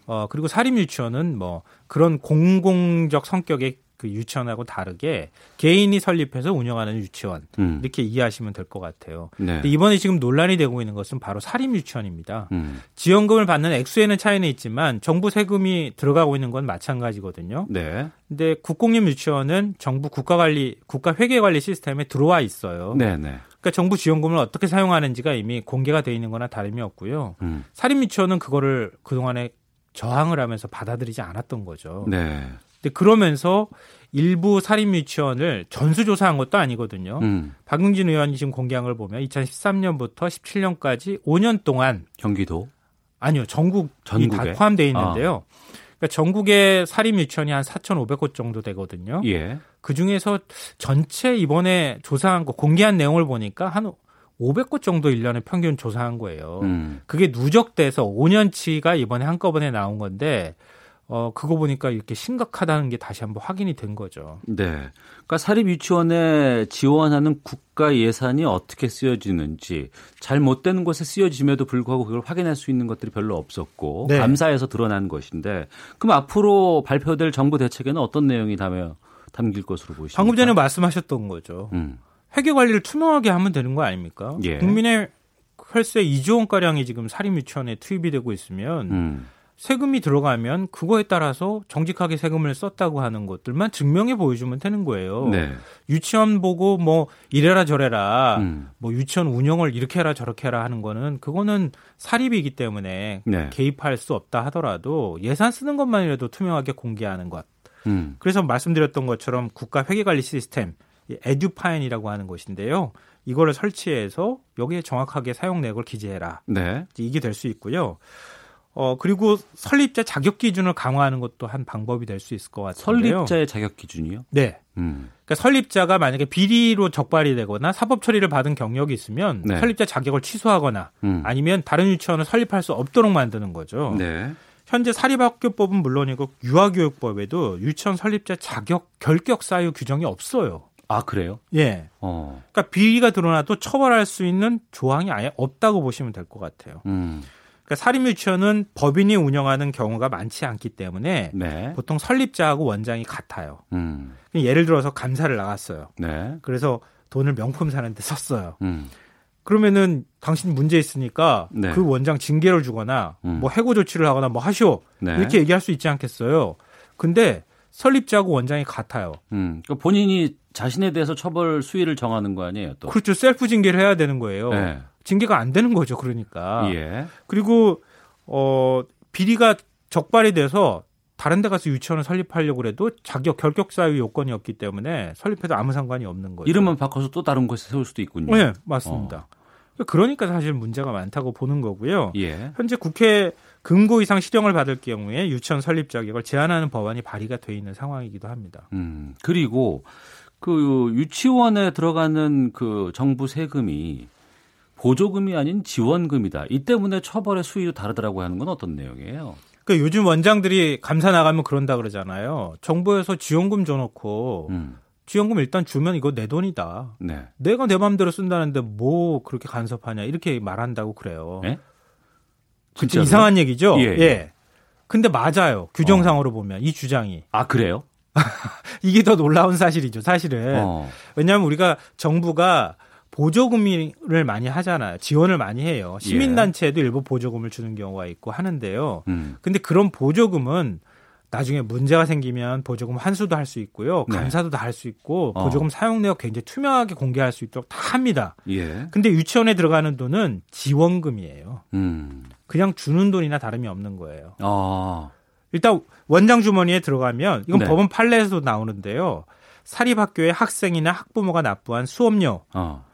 어, 그리고 사립 유치원은 뭐 그런 공공적 성격의 그 유치원하고 다르게 개인이 설립해서 운영하는 유치원 음. 이렇게 이해하시면 될 것 같아요. 네. 근데 이번에 지금 논란이 되고 있는 것은 바로 사립 유치원입니다. 음. 지원금을 받는 액수에는 차이는 있지만 정부 세금이 들어가고 있는 건 마찬가지거든요. 네. 근데 국공립 유치원은 정부 국가관리 국가 회계 관리 시스템에 들어와 있어요. 네, 네. 그러니까 정부 지원금을 어떻게 사용하는지가 이미 공개가 돼 있는 거나 다름이 없고요. 음. 사립 유치원은 그거를 그동안에 저항을 하면서 받아들이지 않았던 거죠. 네. 근데 그러면서 일부 사립 유치원을 전수조사한 것도 아니거든요. 음. 박용진 의원이 지금 공개한 걸 보면 2013년부터 17년까지 5년 동안 경기도 아니요 전국이 전국에? 다 포함되어 있는데요. 그러니까 전국의 사립 유치원이 한 4,500곳 정도 되거든요. 예. 그 중에서 전체 이번에 조사한 거 공개한 내용을 보니까 한 500곳 정도 1년에 평균 조사한 거예요. 음. 그게 누적돼서 5년치가 이번에 한꺼번에 나온 건데 어 그거 보니까 이렇게 심각하다는 게 다시 한번 확인이 된 거죠. 네. 그러니까 사립 유치원에 지원하는 국가 예산이 어떻게 쓰여지는지 잘못된 곳에 쓰여짐에도 불구하고 그걸 확인할 수 있는 것들이 별로 없었고 네. 감사에서 드러난 것인데 그럼 앞으로 발표될 정부 대책에는 어떤 내용이 담여 담길 것으로 보이십니까? 방금 전에 말씀하셨던 거죠. 음. 회계 관리를 투명하게 하면 되는 거 아닙니까? 예. 국민의 혈세 2조 원 가량이 지금 사립 유치원에 투입이 되고 있으면 음. 세금이 들어가면 그거에 따라서 정직하게 세금을 썼다고 하는 것들만 증명해 보여주면 되는 거예요. 네. 유치원 보고 뭐 이래라 저래라 음. 뭐 유치원 운영을 이렇게 해라 저렇게 해라 하는 거는 그거는 사립이기 때문에 네. 개입할 수 없다 하더라도 예산 쓰는 것만이라도 투명하게 공개하는 것. 음. 그래서 말씀드렸던 것처럼 국가 회계관리 시스템 이 에듀파인이라고 하는 것인데요. 이거를 설치해서 여기에 정확하게 사용 내역을 기재해라. 네. 이게 될 수 있고요. 어 그리고 설립자 자격 기준을 강화하는 것도 한 방법이 될 수 있을 것 같은데요. 설립자의 자격 기준이요? 네. 음. 그러니까 설립자가 만약에 비리로 적발이 되거나 사법 처리를 받은 경력이 있으면 네. 설립자 자격을 취소하거나 음. 아니면 다른 유치원을 설립할 수 없도록 만드는 거죠. 네. 현재 사립학교법은 물론이고 유아교육법에도 유치원 설립자 자격 결격 사유 규정이 없어요. 아 그래요? 예. 어. 그러니까 비리가 드러나도 처벌할 수 있는 조항이 아예 없다고 보시면 될 것 같아요. 음. 그러니까 사립 유치원은 법인이 운영하는 경우가 많지 않기 때문에 네. 보통 설립자하고 원장이 같아요. 음. 예를 들어서 감사를 나갔어요. 네. 그래서 돈을 명품 사는데 썼어요. 음. 그러면은 당신 문제 있으니까 네. 그 원장 징계를 주거나 음. 뭐 해고 조치를 하거나 뭐 하시오 네. 이렇게 얘기할 수 있지 않겠어요. 근데 설립자하고 원장이 같아요. 음. 그러니까 본인이 자신에 대해서 처벌 수위를 정하는 거 아니에요, 또? 그렇죠. 셀프 징계를 해야 되는 거예요. 네. 징계가 안 되는 거죠. 그러니까. 예. 그리고 어 비리가 적발이 돼서 다른 데 가서 유치원을 설립하려고 해도 자격 결격 사유 요건이 없기 때문에 설립해도 아무 상관이 없는 거죠. 이름만 바꿔서 또 다른 곳에 세울 수도 있군요. 네, 맞습니다. 그러니까 사실 문제가 많다고 보는 거고요. 예. 현재 국회 금고 이상 실형을 받을 경우에 유치원 설립 자격을 제한하는 법안이 발의가 돼 있는 상황이기도 합니다. 음. 그리고 그 유치원에 들어가는 그 정부 세금이 보조금이 아닌 지원금이다. 이 때문에 처벌의 수위도 다르더라고 하는 건 어떤 내용이에요? 그 요즘 원장들이 감사 나가면 그런다 그러잖아요. 정부에서 지원금 줘놓고 음. 지원금 일단 주면 이거 내 돈이다. 네. 내가 내 마음대로 쓴다는데 뭐 그렇게 간섭하냐 이렇게 말한다고 그래요. 예? 진짜? 이상한 얘기죠. 예, 예. 예. 근데 맞아요. 규정상으로 보면 이 주장이 아, 그래요? 이게 더 놀라운 사실이죠. 사실은 어. 왜냐하면 우리가 정부가 보조금을 많이 하잖아요. 지원을 많이 해요. 시민단체에도 일부 보조금을 주는 경우가 있고 하는데요. 음. 근데 그런 보조금은 나중에 문제가 생기면 보조금 환수도 할 수 있고요. 네. 감사도 다할 수 있고 어. 보조금 사용 내역 굉장히 투명하게 공개할 수 있도록 다 합니다. 예. 근데 유치원에 들어가는 돈은 지원금이에요. 음. 그냥 주는 돈이나 다름이 없는 거예요. 아. 일단 원장 주머니에 들어가면 이건 네. 법원 판례에서도 나오는데요. 사립학교의 학생이나 학부모가 납부한 수업료, 어.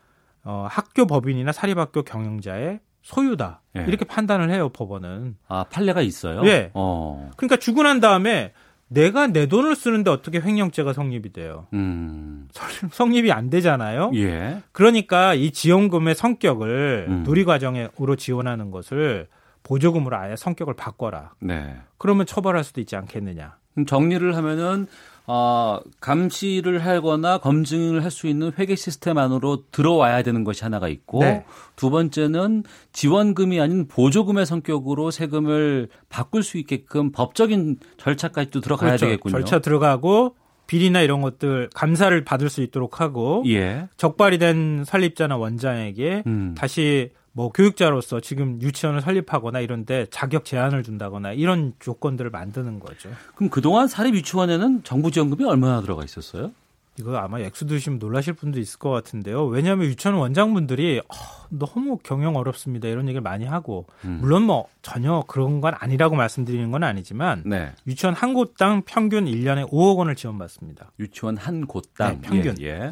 어, 학교 법인이나 사립학교 경영자의 소유다. 예. 이렇게 판단을 해요, 법원은. 아, 판례가 있어요? 예. 어. 그러니까 주고 난 다음에 내가 내 돈을 쓰는데 어떻게 횡령죄가 성립이 돼요? 음. 성립이 안 되잖아요. 예. 그러니까 이 지원금의 성격을 음. 누리 과정으로 지원하는 것을 보조금으로 아예 성격을 바꿔라. 네. 그러면 처벌할 수도 있지 않겠느냐. 정리를 하면은 어, 감시를 하거나 검증을 할 수 있는 회계 시스템 안으로 들어와야 되는 것이 하나가 있고 네. 두 번째는 지원금이 아닌 보조금의 성격으로 세금을 바꿀 수 있게끔 법적인 절차까지도 들어가야 그렇죠. 되겠군요. 절차 들어가고 비리나 이런 것들 감사를 받을 수 있도록 하고 예. 적발이 된 설립자나 원장에게 음. 다시 뭐 교육자로서 지금 유치원을 설립하거나 이런데 자격 제한을 준다거나 이런 조건들을 만드는 거죠. 그럼 그동안 사립 유치원에는 정부 지원금이 얼마나 들어가 있었어요? 이거 아마 액수 들으시면 놀라실 분도 있을 것 같은데요. 왜냐하면 유치원 원장분들이 어, 너무 경영 어렵습니다 이런 얘기를 많이 하고 음. 물론 뭐 전혀 그런 건 아니라고 말씀드리는 건 아니지만 네. 유치원 한 곳당 평균 1년에 5억 원을 지원받습니다. 유치원 한 곳당 네, 평균. 예, 예.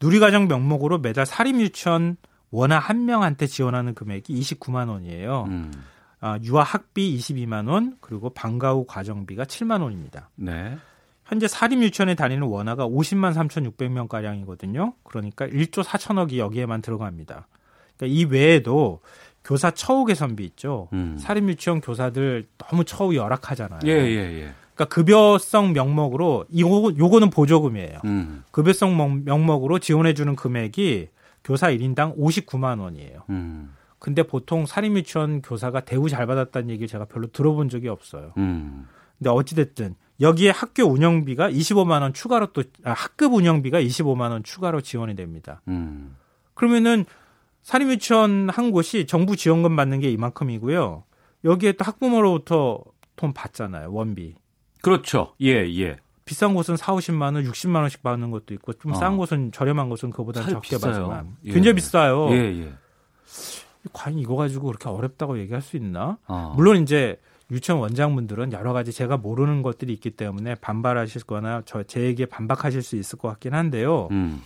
누리과정 명목으로 매달 사립 유치원 원화 한 명한테 지원하는 금액이 29만 원이에요. 음. 아, 유아 학비 22만 원, 그리고 방과 후 과정비가 7만 원입니다. 네. 현재 사립 유치원에 다니는 원화가 50만 3,600명 가량이거든요. 그러니까 1조 4천억이 여기에만 들어갑니다. 그러니까 이 외에도 교사 처우 개선비 있죠. 음. 사립 유치원 교사들 너무 처우 열악하잖아요. 예, 예, 예. 그러니까 급여성 명목으로 이거 요거는 보조금이에요. 음. 급여성 명- 명목으로 지원해 주는 금액이 교사 1인당 59만 원이에요. 음. 근데 보통 사립 유치원 교사가 대우 잘 받았다는 얘기를 제가 별로 들어본 적이 없어요. 음. 근데 어찌 됐든 여기에 학교 운영비가 25만 원 추가로 또 아, 학급 운영비가 25만 원 추가로 지원이 됩니다. 음. 그러면은 사립 유치원 한 곳이 정부 지원금 받는 게 이만큼이고요. 여기에 또 학부모로부터 돈 받잖아요. 원비. 그렇죠. 예, 예. 비싼 곳은 4, 50만 원, 60만 원씩 받는 것도 있고 좀싼 어. 곳은 저렴한 곳은 그보다 적게. 받지만 예. 굉장히 비싸요. 예, 예. 과연 이거 가지고 그렇게 어렵다고 얘기할 수 있나? 어. 물론 이제 유치원 원장분들은 여러 가지 제가 모르는 것들이 있기 때문에 반발하실 거나 저제 얘기에 반박하실 수 있을 것 같긴 한데요. 음.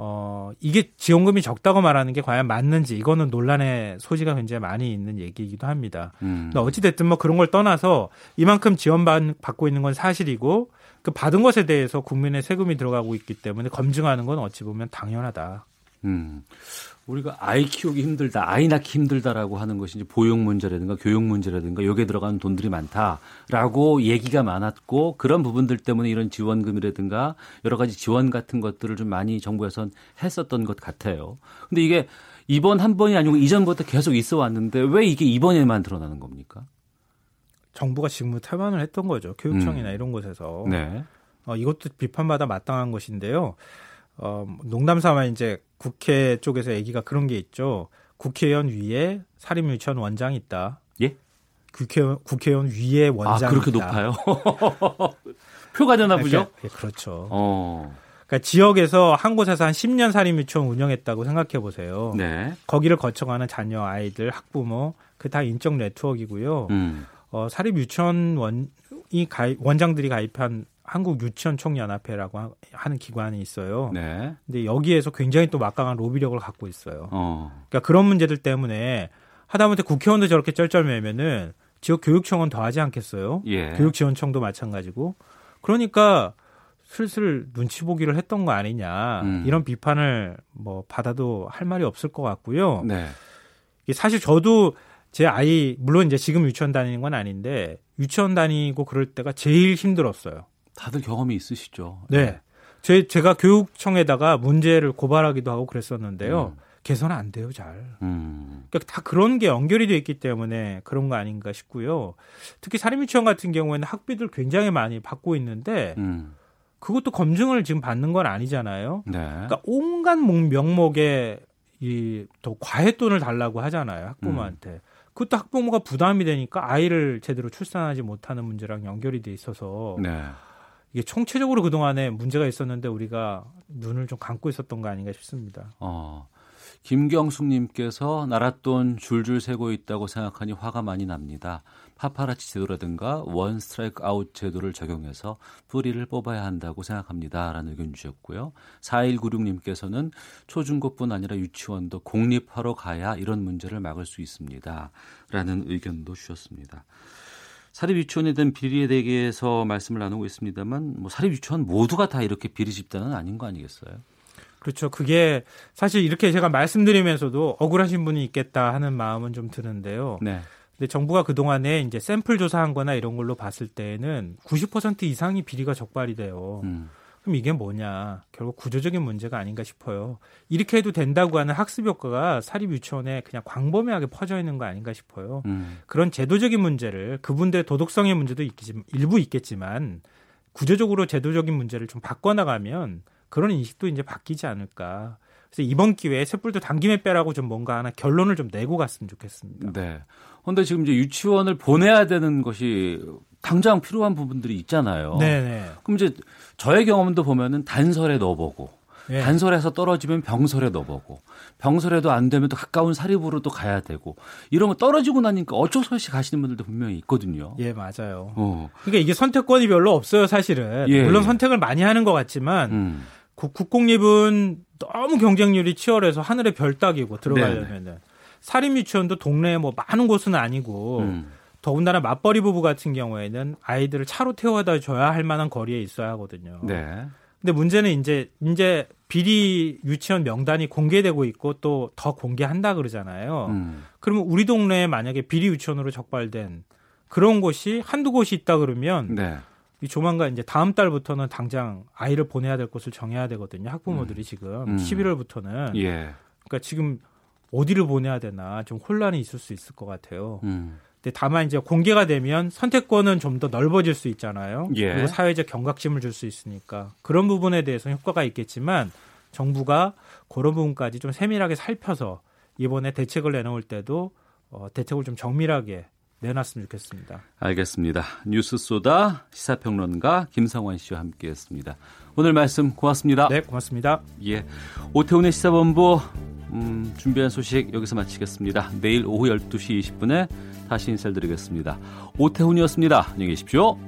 어, 이게 지원금이 적다고 말하는 게 과연 맞는지 이거는 논란의 소지가 굉장히 많이 있는 얘기이기도 합니다. 음. 근데 어찌 됐든 뭐 그런 걸 떠나서 이만큼 지원 받고 있는 건 사실이고 그 받은 것에 대해서 국민의 세금이 들어가고 있기 때문에 검증하는 건 어찌 보면 당연하다. 음. 우리가 아이 키우기 힘들다, 아이 낳기 힘들다라고 하는 것이 이제 보육 문제라든가 교육 문제라든가 여기에 들어가는 돈들이 많다라고 얘기가 많았고 그런 부분들 때문에 이런 지원금이라든가 여러 가지 지원 같은 것들을 좀 많이 정부에선 했었던 것 같아요. 근데 이게 이번 한 번이 아니고 이전부터 계속 있어 왔는데 왜 이게 이번에만 드러나는 겁니까? 정부가 지금 태반을 했던 거죠. 교육청이나 음. 이런 곳에서. 네. 어, 이것도 비판받아 마땅한 것인데요. 어, 농담 삼아 이제 국회 쪽에서 얘기가 그런 게 있죠. 국회의원 위에 사립 유치원 원장이 있다. 예? 국회의원, 국회의원 위에 원장이 아, 그렇게 있다. 높아요? 표가 되나 보죠? 예, 그렇죠. 어. 그러니까 지역에서 한 곳에서 한 10년 사립 유치원 운영했다고 생각해 보세요. 네. 거기를 거쳐가는 자녀, 아이들, 학부모, 그 다 인적 네트워크이고요. 음. 어, 사립 유치원원이 가입, 원장들이 가입한 한국 유치원 총연합회라고 하- 하는 기관이 있어요. 네. 근데 여기에서 굉장히 또 막강한 로비력을 갖고 있어요. 어. 그러니까 그런 문제들 때문에 하다못해 국회의원도 저렇게 쩔쩔매면은 지역 교육청은 더 하지 않겠어요? 예. 교육지원청도 마찬가지고. 그러니까 슬슬 눈치 보기를 했던 거 아니냐. 음. 이런 비판을 뭐 받아도 할 말이 없을 것 같고요. 네. 사실 저도 제 아이 물론 이제 지금 유치원 다니는 건 아닌데 유치원 다니고 그럴 때가 제일 힘들었어요. 다들 경험이 있으시죠. 네. 제, 제가 교육청에다가 문제를 고발하기도 하고 그랬었는데요. 개선 안 돼요, 잘. 음. 그러니까 다 그런 게 연결이 돼 있기 때문에 그런 거 아닌가 싶고요. 특히 사립유치원 같은 경우에는 학비들 굉장히 많이 받고 있는데 음. 그것도 검증을 지금 받는 건 아니잖아요. 네. 그러니까 온갖 목- 명목에 이 더 과외 돈을 달라고 하잖아요, 학부모한테. 그것도 학부모가 부담이 되니까 아이를 제대로 출산하지 못하는 문제랑 연결이 돼 있어서 네. 이게 총체적으로 그동안에 문제가 있었는데 우리가 눈을 좀 감고 있었던 거 아닌가 싶습니다. 어. 김경숙님께서 나랏돈 줄줄 새고 있다고 생각하니 화가 많이 납니다. 파파라치 제도라든가 원 스트라이크 아웃 제도를 적용해서 뿌리를 뽑아야 한다고 생각합니다. 라는 의견 주셨고요. 4196님께서는 초중고뿐 아니라 유치원도 공립화로 가야 이런 문제를 막을 수 있습니다. 라는 의견도 주셨습니다. 사립 유치원에 대한 비리에 대해서 말씀을 나누고 있습니다만 뭐 사립 유치원 모두가 다 이렇게 비리 집단은 아닌 거 아니겠어요? 그렇죠. 그게 사실 이렇게 제가 말씀드리면서도 억울하신 분이 있겠다 하는 마음은 좀 드는데요. 네. 근데 정부가 그동안에 이제 샘플 조사한 거나 이런 걸로 봤을 때는 90% 이상이 비리가 적발이 돼요. 음. 그럼 이게 뭐냐? 결국 구조적인 문제가 아닌가 싶어요. 이렇게 해도 된다고 하는 학습 효과가 사립 유치원에 그냥 광범위하게 퍼져 있는 거 아닌가 싶어요. 음. 그런 제도적인 문제를 그분들의 도덕성의 문제도 있겠지만 일부 있겠지만 구조적으로 제도적인 문제를 좀 바꿔 나가면 그런 인식도 이제 바뀌지 않을까. 그래서 이번 기회에 촛불도 당김에 빼라고 좀 뭔가 하나 결론을 좀 내고 갔으면 좋겠습니다. 네. 근데 지금 이제 유치원을 보내야 되는 것이 당장 필요한 부분들이 있잖아요. 네네. 그럼 이제 저의 경험도 보면은 단설에 넣어보고 예. 단설에서 떨어지면 병설에 넣어보고 병설에도 안 되면 또 가까운 사립으로 또 가야 되고 이러면 떨어지고 나니까 어쩔 수 없이 가시는 분들도 분명히 있거든요. 예, 맞아요. 어. 그러니까 이게 선택권이 별로 없어요, 사실은. 예, 물론 예. 선택을 많이 하는 것 같지만 음. 국- 국공립은 너무 경쟁률이 치열해서 하늘의 별 따기고 들어가려면은 사립 유치원도 동네에 뭐 많은 곳은 아니고 음. 더군다나 맞벌이 부부 같은 경우에는 아이들을 차로 태워다 줘야 할 만한 거리에 있어야 하거든요. 네. 근데 문제는 이제 이제 비리 유치원 명단이 공개되고 있고 또 더 공개한다 그러잖아요. 음. 그러면 우리 동네에 만약에 비리 유치원으로 적발된 그런 곳이 한두 곳이 있다 그러면 네. 이 조만간 이제 다음 달부터는 당장 아이를 보내야 될 곳을 정해야 되거든요. 학부모들이 지금 음. 11월부터는 예. 그러니까 지금 어디를 보내야 되나 좀 혼란이 있을 수 있을 것 같아요. 음. 근데 다만 이제 공개가 되면 선택권은 좀 더 넓어질 수 있잖아요. 예. 그리고 사회적 경각심을 줄 수 있으니까 그런 부분에 대해서 효과가 있겠지만 정부가 그런 부분까지 좀 세밀하게 살펴서 이번에 대책을 내놓을 때도 어, 대책을 좀 정밀하게 내놨으면 좋겠습니다. 알겠습니다. 뉴스 소다 시사평론가 김성환 씨와 함께했습니다. 오늘 말씀 고맙습니다. 네, 고맙습니다. 예, 오태훈의 시사본부 음, 준비한 소식 여기서 마치겠습니다. 내일 오후 12시 20분에 다시 인사드리겠습니다. 오태훈이었습니다. 안녕히 계십시오.